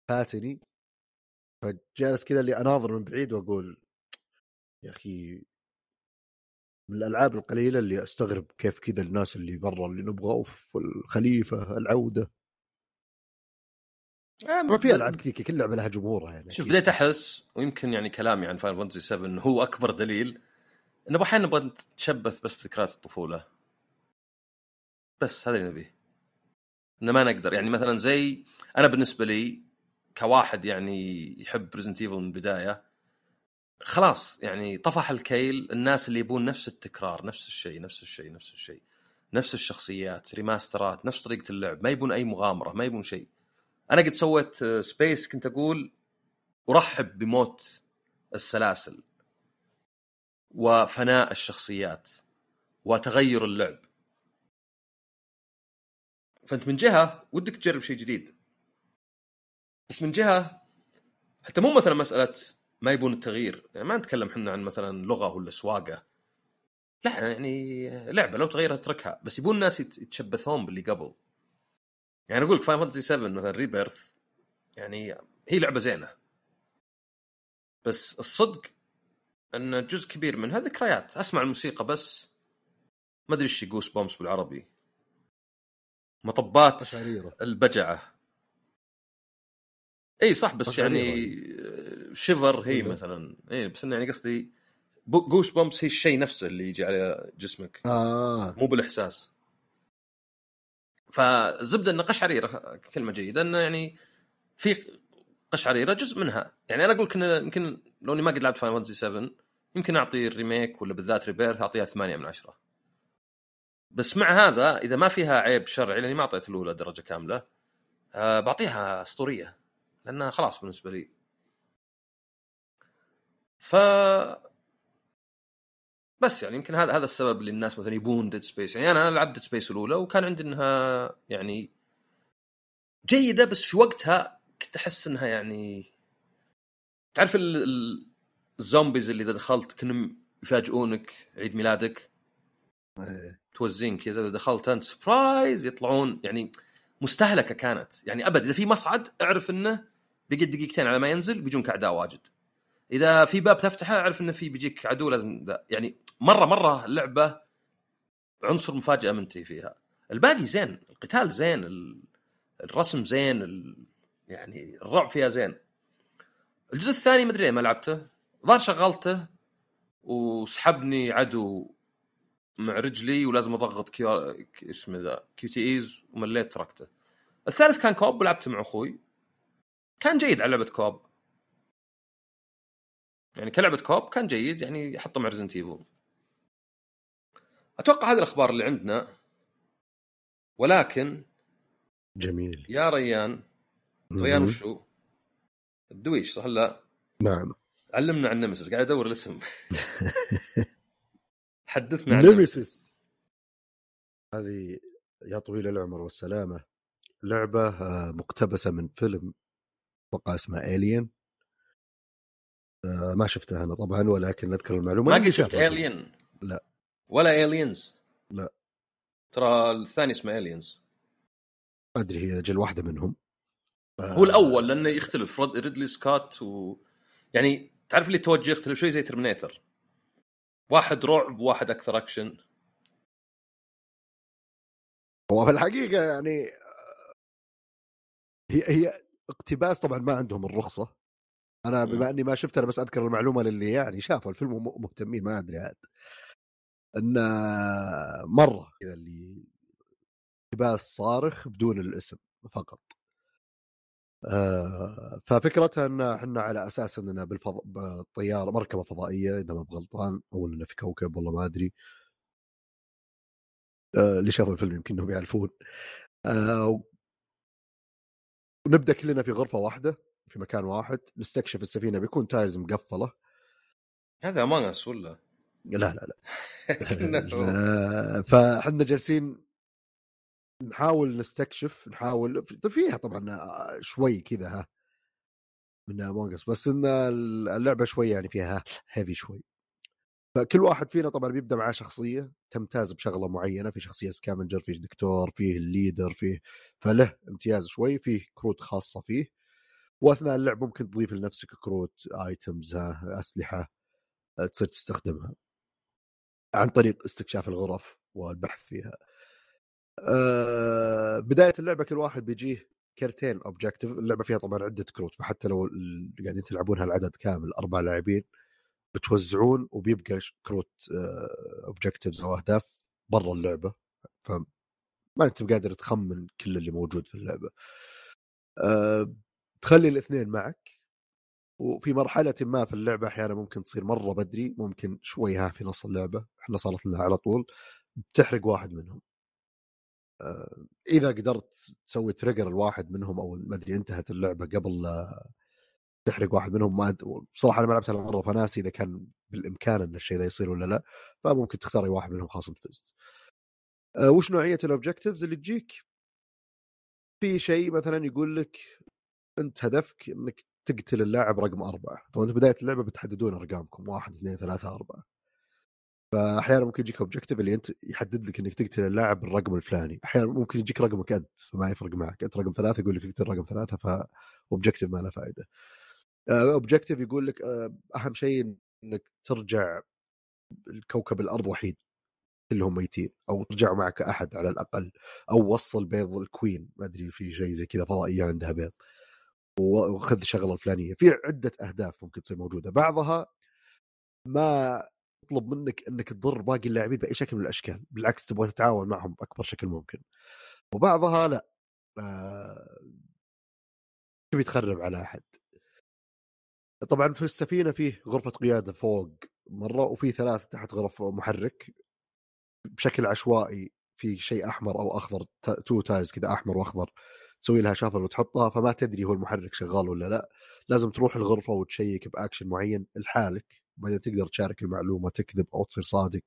فاتني فجالس كذا اللي أناظر من بعيد وأقول يا أخي من الألعاب القليلة اللي أستغرب كيف كذا الناس اللي برا اللي نبغى أوف الخليفة العودة. ما في ألعاب كثير كل لعبة لها جمهورها يعني شوف. بديت أحس ويمكن يعني كلامي عن Final Fantasy 7 هو أكبر دليل إنه أحيانا نبغى نتشبث بس بذكريات الطفولة. بس هذا اللي نبيه. إنه ما نقدر. يعني مثلا زي أنا بالنسبة لي كواحد يعني يحب Resident Evil من البدايه خلاص يعني طفح الكيل الناس اللي يبون نفس التكرار نفس الشيء نفس الشيء نفس الشيء نفس الشخصيات remaster ات نفس طريقة اللعب ما يبون أي مغامرة ما يبون شيء. أنا قد سويت آه، space كنت أقول أرحب بموت السلاسل وفناء الشخصيات وتغير اللعب. فانت من جهة ودك تجرب شيء جديد. بس من جهة حتى مو مثلا مسألة ما يبون التغيير يعني ما نتكلم إحنا عن مثلا لغة ولا سواقة. لا يعني لعبة لو تغيرها اتركها بس يبون الناس يت- يتشبثون باللي قبل. يعني أقول لك Final Fantasy 7 مثلا Rebirth يعني هي لعبة زينة. بس الصدق إن جزء كبير منها ذكريات أسمع الموسيقى بس ما أدري إيش goosebumps بالعربي. مطبات قشعريرة. البجعة. إي صح بس يعني shiver هي إيه. مثلا. إي بس انه يعني قصدي goosebumps هي الشيء نفسه اللي يجي على جسمك. آه. مو بالإحساس. فزبدة إن قشعريره كلمة جيدة انه يعني في قشعريرة جزء منها. يعني أنا أقول لك يمكن لو إني ما قد لعبت Final Fantasy 7 يمكن أعطي ال remake ولا بالذات Rebirth أعطيها 8 من 10 بس مع هذا إذا ما فيها عيب شرعي لأني ما أعطيت الأولى درجة كاملة أه بعطيها أسطورية لأنها خلاص بالنسبة لي. ف بس يعني يمكن هذا هذا السبب اللي الناس مثلا يبون Dead Space يعني أنا لعبت Dead Space الأولى وكان عندي إنها يعني جيدة بس في وقتها كنت أحس إنها يعني تعرف ال- ال- ال zombies اللي إذا دخلت كانهم يفاجئونك عيد ميلادك؟ إيه. توزين كذا إذا دخلت أنت surprise يطلعون يعني مستهلكة كانت يعني أبد إذا في مصعد أعرف إنه بقي دقيقتين على ما ينزل بيجونك اعداء واجد إذا في باب تفتحه أعرف إنه في بيجيك عدو لازم ذا. يعني مرة مرة اللعبه عنصر مفاجأة منتهي فيها الباقي زين القتال زين ال- الرسم زين. يعني الرعب فيها زين الجزء الثاني مدري ما لعبته ظهر شغلته وسحبني عدو مع رجلي ولازم اضغط Q اسمه ذا QTEs ومليت تركته. الثالث كان co-op ولعبته مع أخوي. كان جيد على لعبة co-op. يعني كلعبة co-op كان جيد يعني حطه مع Resident Evil أتوقع هذه الأخبار اللي عندنا. ولكن جميل. يا ريان ريان. وشو الدويش صح لا؟ نعم. علمنا عن Nemesis قاعد أدور الاسم. حدثنا عن Nemesis Nemesis هذه يا طويل العمر والسلامة لعبة آه، مقتبسة من فيلم أتوقع اسمه Alien ما شفتها أنا طبعا ولكن أذكر المعلومة. ما إني قد شفت. Alien لا. ولا Aliens لا. ترى الثاني اسمه الينز ما أدري هي أجل واحدة منهم. آه، هو الأول لأنه يختلف ريدلي سكوت و يعني تعرف اللي التوجه يختلف شوي زي Terminator واحد رعب وواحد أكثر أكشن. هو في الحقيقة يعني هي هي اقتباس طبعا ما عندهم الرخصة. أنا بما إني ما شفت أنا بس أذكر المعلومة للي يعني شافوا الفيلم ومهتمين ما أدري عاد. إن آه، مرة كذا اللي اقتباس صارخ بدون الاسم فقط. آه، ففكرتها إن إحنا على أساس إننا بالفض... بالطيارة مركبة فضائية إذا ما بغلطان أو إننا في كوكب والله ما أدري. آه، اللي شافوا الفيلم يمكن إنهم يعرفون. آه، ونبدا كلنا في غرفة واحدة في مكان واحد نستكشف السفينة بيكون tiles مقفلة. هذا Among Us ولا؟ لا لا لا. فإحنا جالسين نحاول نستكشف نحاول فيها طبعا شوي كذا ها. من Among Us بس إن اللعبة شوي يعني فيها heavy شوي. فكل واحد فينا طبعا بيبدأ معاه شخصية تمتاز بشغلة معينة في شخصية scavenger فيه دكتور فيه ال leader فيه فله امتياز شوي فيه كروت خاصة فيه. وأثناء اللعب ممكن تضيف لنفسك كروت items أسلحة تصير تستخدمها. عن طريق استكشاف الغرف والبحث فيها. أه بداية اللعبة كل واحد بيجيه كرتين objective اللعبة فيها طبعا عدة كروت فحتى لو قاعدين تلعبونها العدد كامل أربع لاعبين بتوزعون وبيبقى كروت objectives أو أهداف برا اللعبة فما أنت قادر تخمن كل اللي موجود في اللعبة. أه تخلي الاثنين معك وفي مرحلة ما في اللعبة أحيانا ممكن تصير مرة بدري ممكن شوي ها في نص اللعبة إحنا صارت لنا على طول بتحرق واحد منهم. إذا قدرت تسوي trigger الواحد منهم أو ما أدري انتهت اللعبة قبل تحرق واحد منهم ما بصراحة أنا ما لعبتها مرة فناسي إذا كان بالإمكان أن الشيء ذا يصير ولا لا فممكن تختار أي واحد منهم خلاص أنت فزت آه، وش نوعية ال objectives اللي تجيك؟ في شيء مثلا يقول لك أنت هدفك أنك تقتل اللاعب رقم أربعة طبعا في بداية اللعبة بتحددون أرقامكم واحد اثنين ثلاثة أربعة. فأحيانا ممكن يجيك objective اللي أنت يحدد لك إنك تقتل اللاعب بالرقم الفلاني. أحيانا ممكن يجيك رقمك أنت فما يفرق معك. أنت رقم ثلاثة يقول لك اقتل رقم ثلاثة ف objective ما له فائده objective يقول لك آه، أهم شيء إنك ترجع الكوكب الأرض وحيد كلهم ميتين أو ترجعوا معك أحد على الأقل أو وصل بيض ال queen. ما أدري في شيء زي كذا فضائية عندها بيض. وخذ الشغلة الفلانية. في عدة أهداف ممكن تصير موجودة. بعضها ما يطلب منك إنك تضر باقي اللاعبين بأي شكل من الأشكال بالعكس تبغى تتعاون معهم بأكبر شكل ممكن. وبعضها لا آه... تبي تخرب على أحد. طبعا في السفينة فيه غرفة قيادة فوق مرة وفي ثلاث تحت غرف محرك. بشكل عشوائي في شيء أحمر أو أخضر two tiles كذا أحمر وأخضر تسوي لها shuffle وتحطها فما تدري هو المحرك شغال ولا لا. لازم تروح الغرفة وتشيك بأكشن معين لحالك. بعدين تقدر تشارك المعلومة تكذب أو تصير صادق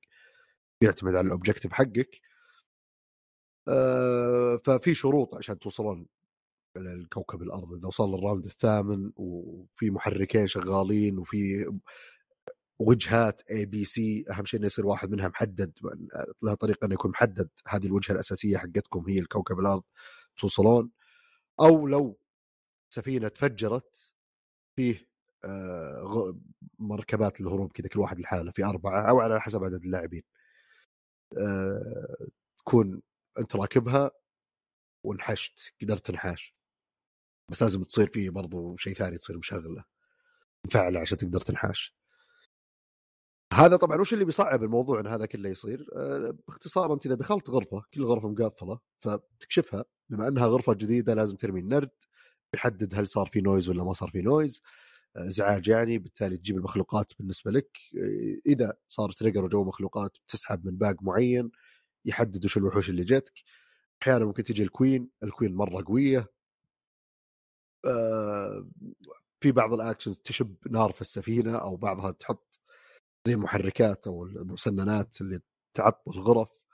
يعتمد على ال objective حقك. آه ففي شروط عشان توصلون للكوكب الأرض. إذا وصل ال round الثامن وفي محركين شغالين وفي وجهات A B C أهم شيء إنه يصير واحد منها محدد لها طريقة إنه يكون محدد هذه الوجهة الأساسية حقتكم هي الكوكب الأرض توصلون. أو لو سفينة تفجرت فيه مركبات الهروب كذا كل واحد لحاله في أربعة أو على حسب عدد اللاعبين. آه، تكون أنت راكبها وانحشت قدرت تنحاش. بس لازم تصير فيه برضو شيء ثاني تصير مشغلة مفعلة عشان تقدر تنحاش. هذا طبعا وش اللي بيصعب الموضوع إن هذا كله يصير؟ آه، باختصار أنت إذا دخلت غرفة كل غرفة مقفلة فتكشفها بما إنها غرفة جديدة لازم ترمي النرد يحدد هل صار في noise ولا ما صار في noise ازعاج يعني بالتالي تجيب المخلوقات بالنسبة لك. إذا صار trigger وجو مخلوقات تسحب من bag معين يحدد وش الوحوش اللي جتك. أحيانا ممكن تجي ال queen ال queen مرة قوية. آه، في بعض ال actions تشب نار في السفينة أو بعضها تحط زي المحركات أو المسننات اللي تعطل الغرف.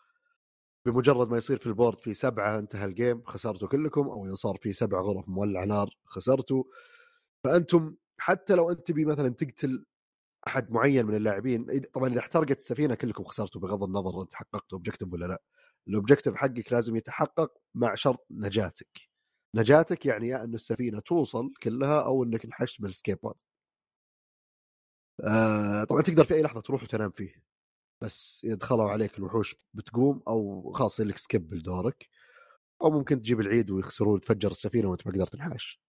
بمجرد ما يصير في ال board في سبعة انتهى ال game خسرتوا كلكم أو إذا صار في سبع غرف مولع نار خسرتوا. فأنتم حتى لو أنت تبي مثلا تقتل أحد معين من اللاعبين طبعا إذا احترقت السفينة كلكم خسرتوا بغض النظر أنت حققت objective ولا لأ. ال objective حقك لازم يتحقق مع شرط نجاتك. نجاتك يعني يا أن السفينة توصل كلها أو أنك انحشت بال escape آه طبعا تقدر في أي لحظة تروح وتنام فيه. بس إذا دخلوا عليك الوحوش بتقوم أو خلاص لك skip لدورك أو ممكن تجيب العيد ويخسرون تفجر السفينة وأنت ما قدرت تنحاش.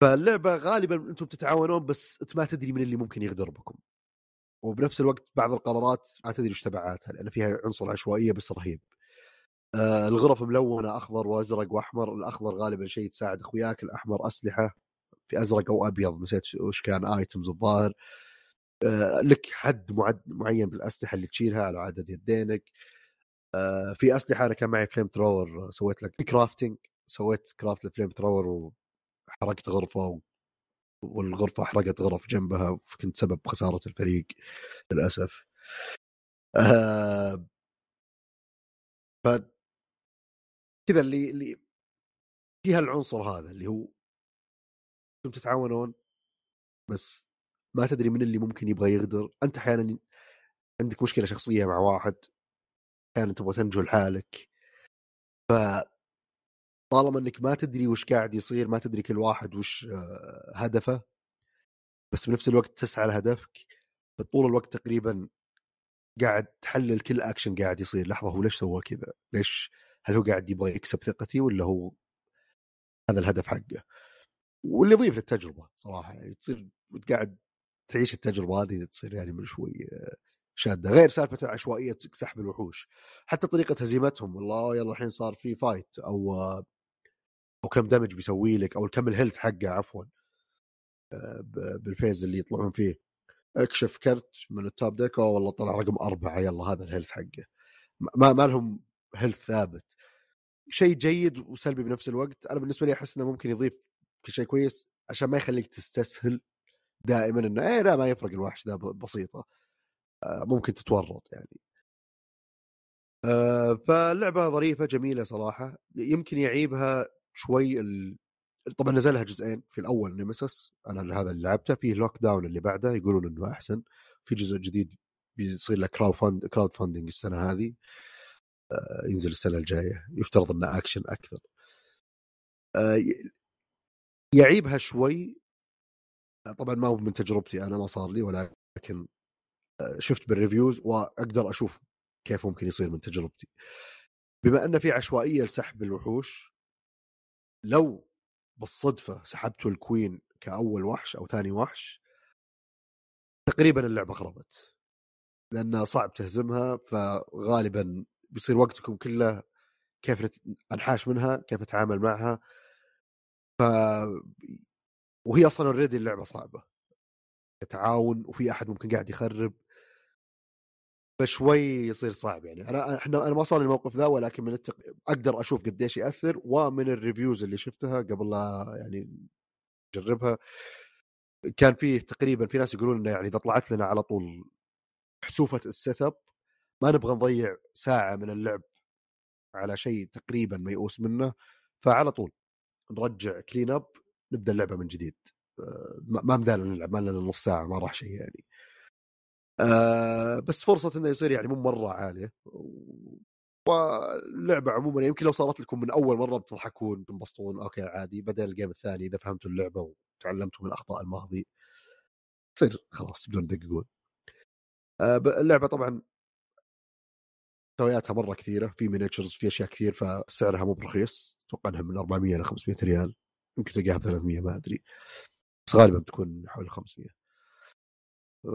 فاللعبة غالبا أنتم بتتعاونون بس انت ما تدري من اللي ممكن يغدر بكم. وبنفس الوقت بعض القرارات ما تدري إيش تبعاتها لأن فيها عنصر عشوائية بس رهيب. آه الغرف ملونة أخضر وأزرق وأحمر. الأخضر غالبا شيء تساعد أخوياك الأحمر أسلحة في أزرق أو أبيض نسيت وش كان items الظاهر. آه لك حد معد معين بالأسلحة اللي تشيلها على عدد يدينك. آه في أسلحة أنا كان معي flame thrower سويت لك crafting سويت craft ال flame thrower حرقت غرفة والغرفة حرقت غرف جنبها فكنت سبب خسارة الفريق للأسف. آه ف كذا اللي اللي فيها العنصر هذا اللي هو أنتم تتعاونون بس ما تدري من اللي ممكن يبغى يغدر. أنت أحيانا عندك مشكلة شخصية مع واحد أحيانا تبغى تنجو لحالك. ف طالما إنك ما تدري وش قاعد يصير ما تدري كل واحد وش آه، هدفه بس بنفس الوقت تسعى لهدفك طول الوقت تقريبا قاعد تحلل كل اكشن قاعد يصير لحظة هو ليش سوى كذا؟ ليش هل هو قاعد يبغى يكسب ثقتي ولا هو هذا الهدف حقه؟ واللي يضيف للتجربة صراحة يعني تصير قاعد تعيش التجربة هذه تصير يعني من شوي آه، شادة غير سالفة عشوائية سحب الوحوش حتى طريقة هزيمتهم والله يلا الحين صار في fight أو أو كم damage بيسوي لك أو كم ال health حقه عفوا آه، بال phase اللي يطلعون فيه. اكشف كرت من ال top deck والله طلع رقم أربعة يلا هذا ال health حقه. ما ما لهم health ثابت. شيء جيد وسلبي بنفس الوقت أنا بالنسبة لي أحس إنه ممكن يضيف شيء كويس عشان ما يخليك تستسهل دائما إنه إيه لا ما يفرق الوحش ذا بسيطة. آه، ممكن تتورط يعني. آه، فاللعبه ظريفة جميلة صراحة يمكن يعيبها شوي طبعا نزلها جزئين في الأول Nemesis أنا هذا اللي لعبته في Lockdown اللي بعده يقولون إنه أحسن في جزء جديد بيصير له crowdfund crowdfunding السنة هذه آه، ينزل السنة الجاية يفترض إنه اكشن أكثر. آه، يعيبها شوي طبعا ما هو من تجربتي أنا ما صار لي ولكن شفت بال reviews وأقدر أشوف كيف ممكن يصير من تجربتي. بما ان في عشوائية لسحب الوحوش لو بالصدفة سحبتوا ال queen كأول وحش أو ثاني وحش تقريبا اللعبة خربت. لأن صعب تهزمها فغالبا بيصير وقتكم كله كيف أنحاش منها كيف اتعامل معها. ف وهي أصلا already اللعبة صعبة. تعاون وفي أحد ممكن قاعد يخرب. فشوي يصير صعب يعني. أنا إحنا أنا ما صار لي الموقف ذا ولكن من التق... أقدر أشوف قديش يأثر ومن ال reviews اللي شفتها قبل لا يعني اجربها كان فيه تقريبا في ناس يقولون إنه يعني إذا طلعت لنا على طول حسوفة ال set up ما نبغى نضيع ساعة من اللعب على شيء تقريبا ميؤوس منه فعلى طول نرجع clean up نبدأ اللعبة من جديد. آه، ما مدانا نلعب ما لنا نص ساعة ما راح شيء يعني. آه بس فرصة إنه يصير يعني مو مرة عالية. واللعبة عموما يمكن لو صارت لكم من أول مرة بتضحكون تنبسطون okay عادي. بدل ال game الثاني إذا فهمتوا اللعبة وتعلمتوا من أخطاء الماضي تصير خلاص بدون تدققون آه اللعبة طبعا محتوياتها مرة كثيرة. في miniatures في أشياء كثير فسعرها مو برخيص. أتوقع إنها من 400 ل 500 ريال. يمكن تلقاها ب 300 ما أدري. بس غالبا بتكون حول 500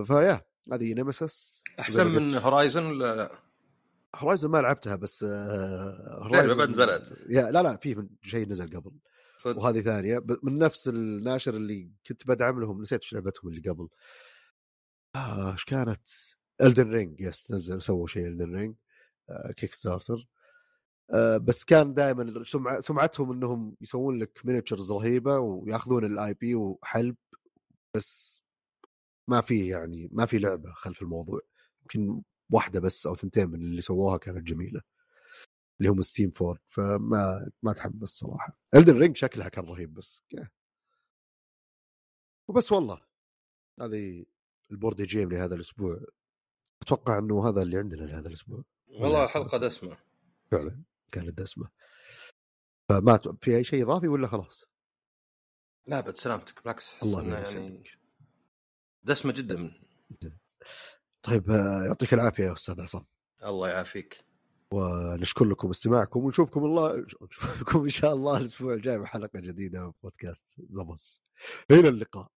فيا. هذه Nemesis أحسن من Horizon ولا لا؟ Horizon ما لعبتها بس Horizon بعد نزلت يا لا لا في شيء نزل قبل صدق. وهذه ثانية من نفس الناشر اللي كنت بدعم لهم نسيت إيش لعبتهم اللي قبل آه، إيش آه كانت؟ Elden Ring yes نزل سووا شيء Elden Ring آه Kickstarter آه بس كان دائما سمع سمعتهم إنهم يسوون لك miniatures رهيبة وياخذون ال IP وحلب بس ما في يعني ما في لعبة خلف الموضوع يمكن واحدة بس أو ثنتين من اللي سووها كانت جميلة اللي هم Steamforged فما ما تحمس صراحة Elden Ring شكلها كان رهيب بس وبس والله هذه ال board game لهذا الأسبوع. أتوقع إنه هذا اللي عندنا لهذا الأسبوع. والله حلقة دسمة. فعلا كانت دسمة. فما في أي شيء إضافي ولا خلاص؟ لا بد سلامتك. بالعكس الله يعني دسمة جدا. طيب آه، يعطيك العافية يا أستاذ عصام. الله يعافيك. ونشكر لكم استماعكم ونشوفكم الله نشوفكم إن شاء الله الأسبوع الجاي بحلقة جديدة من بودكاست زبص إلى اللقاء.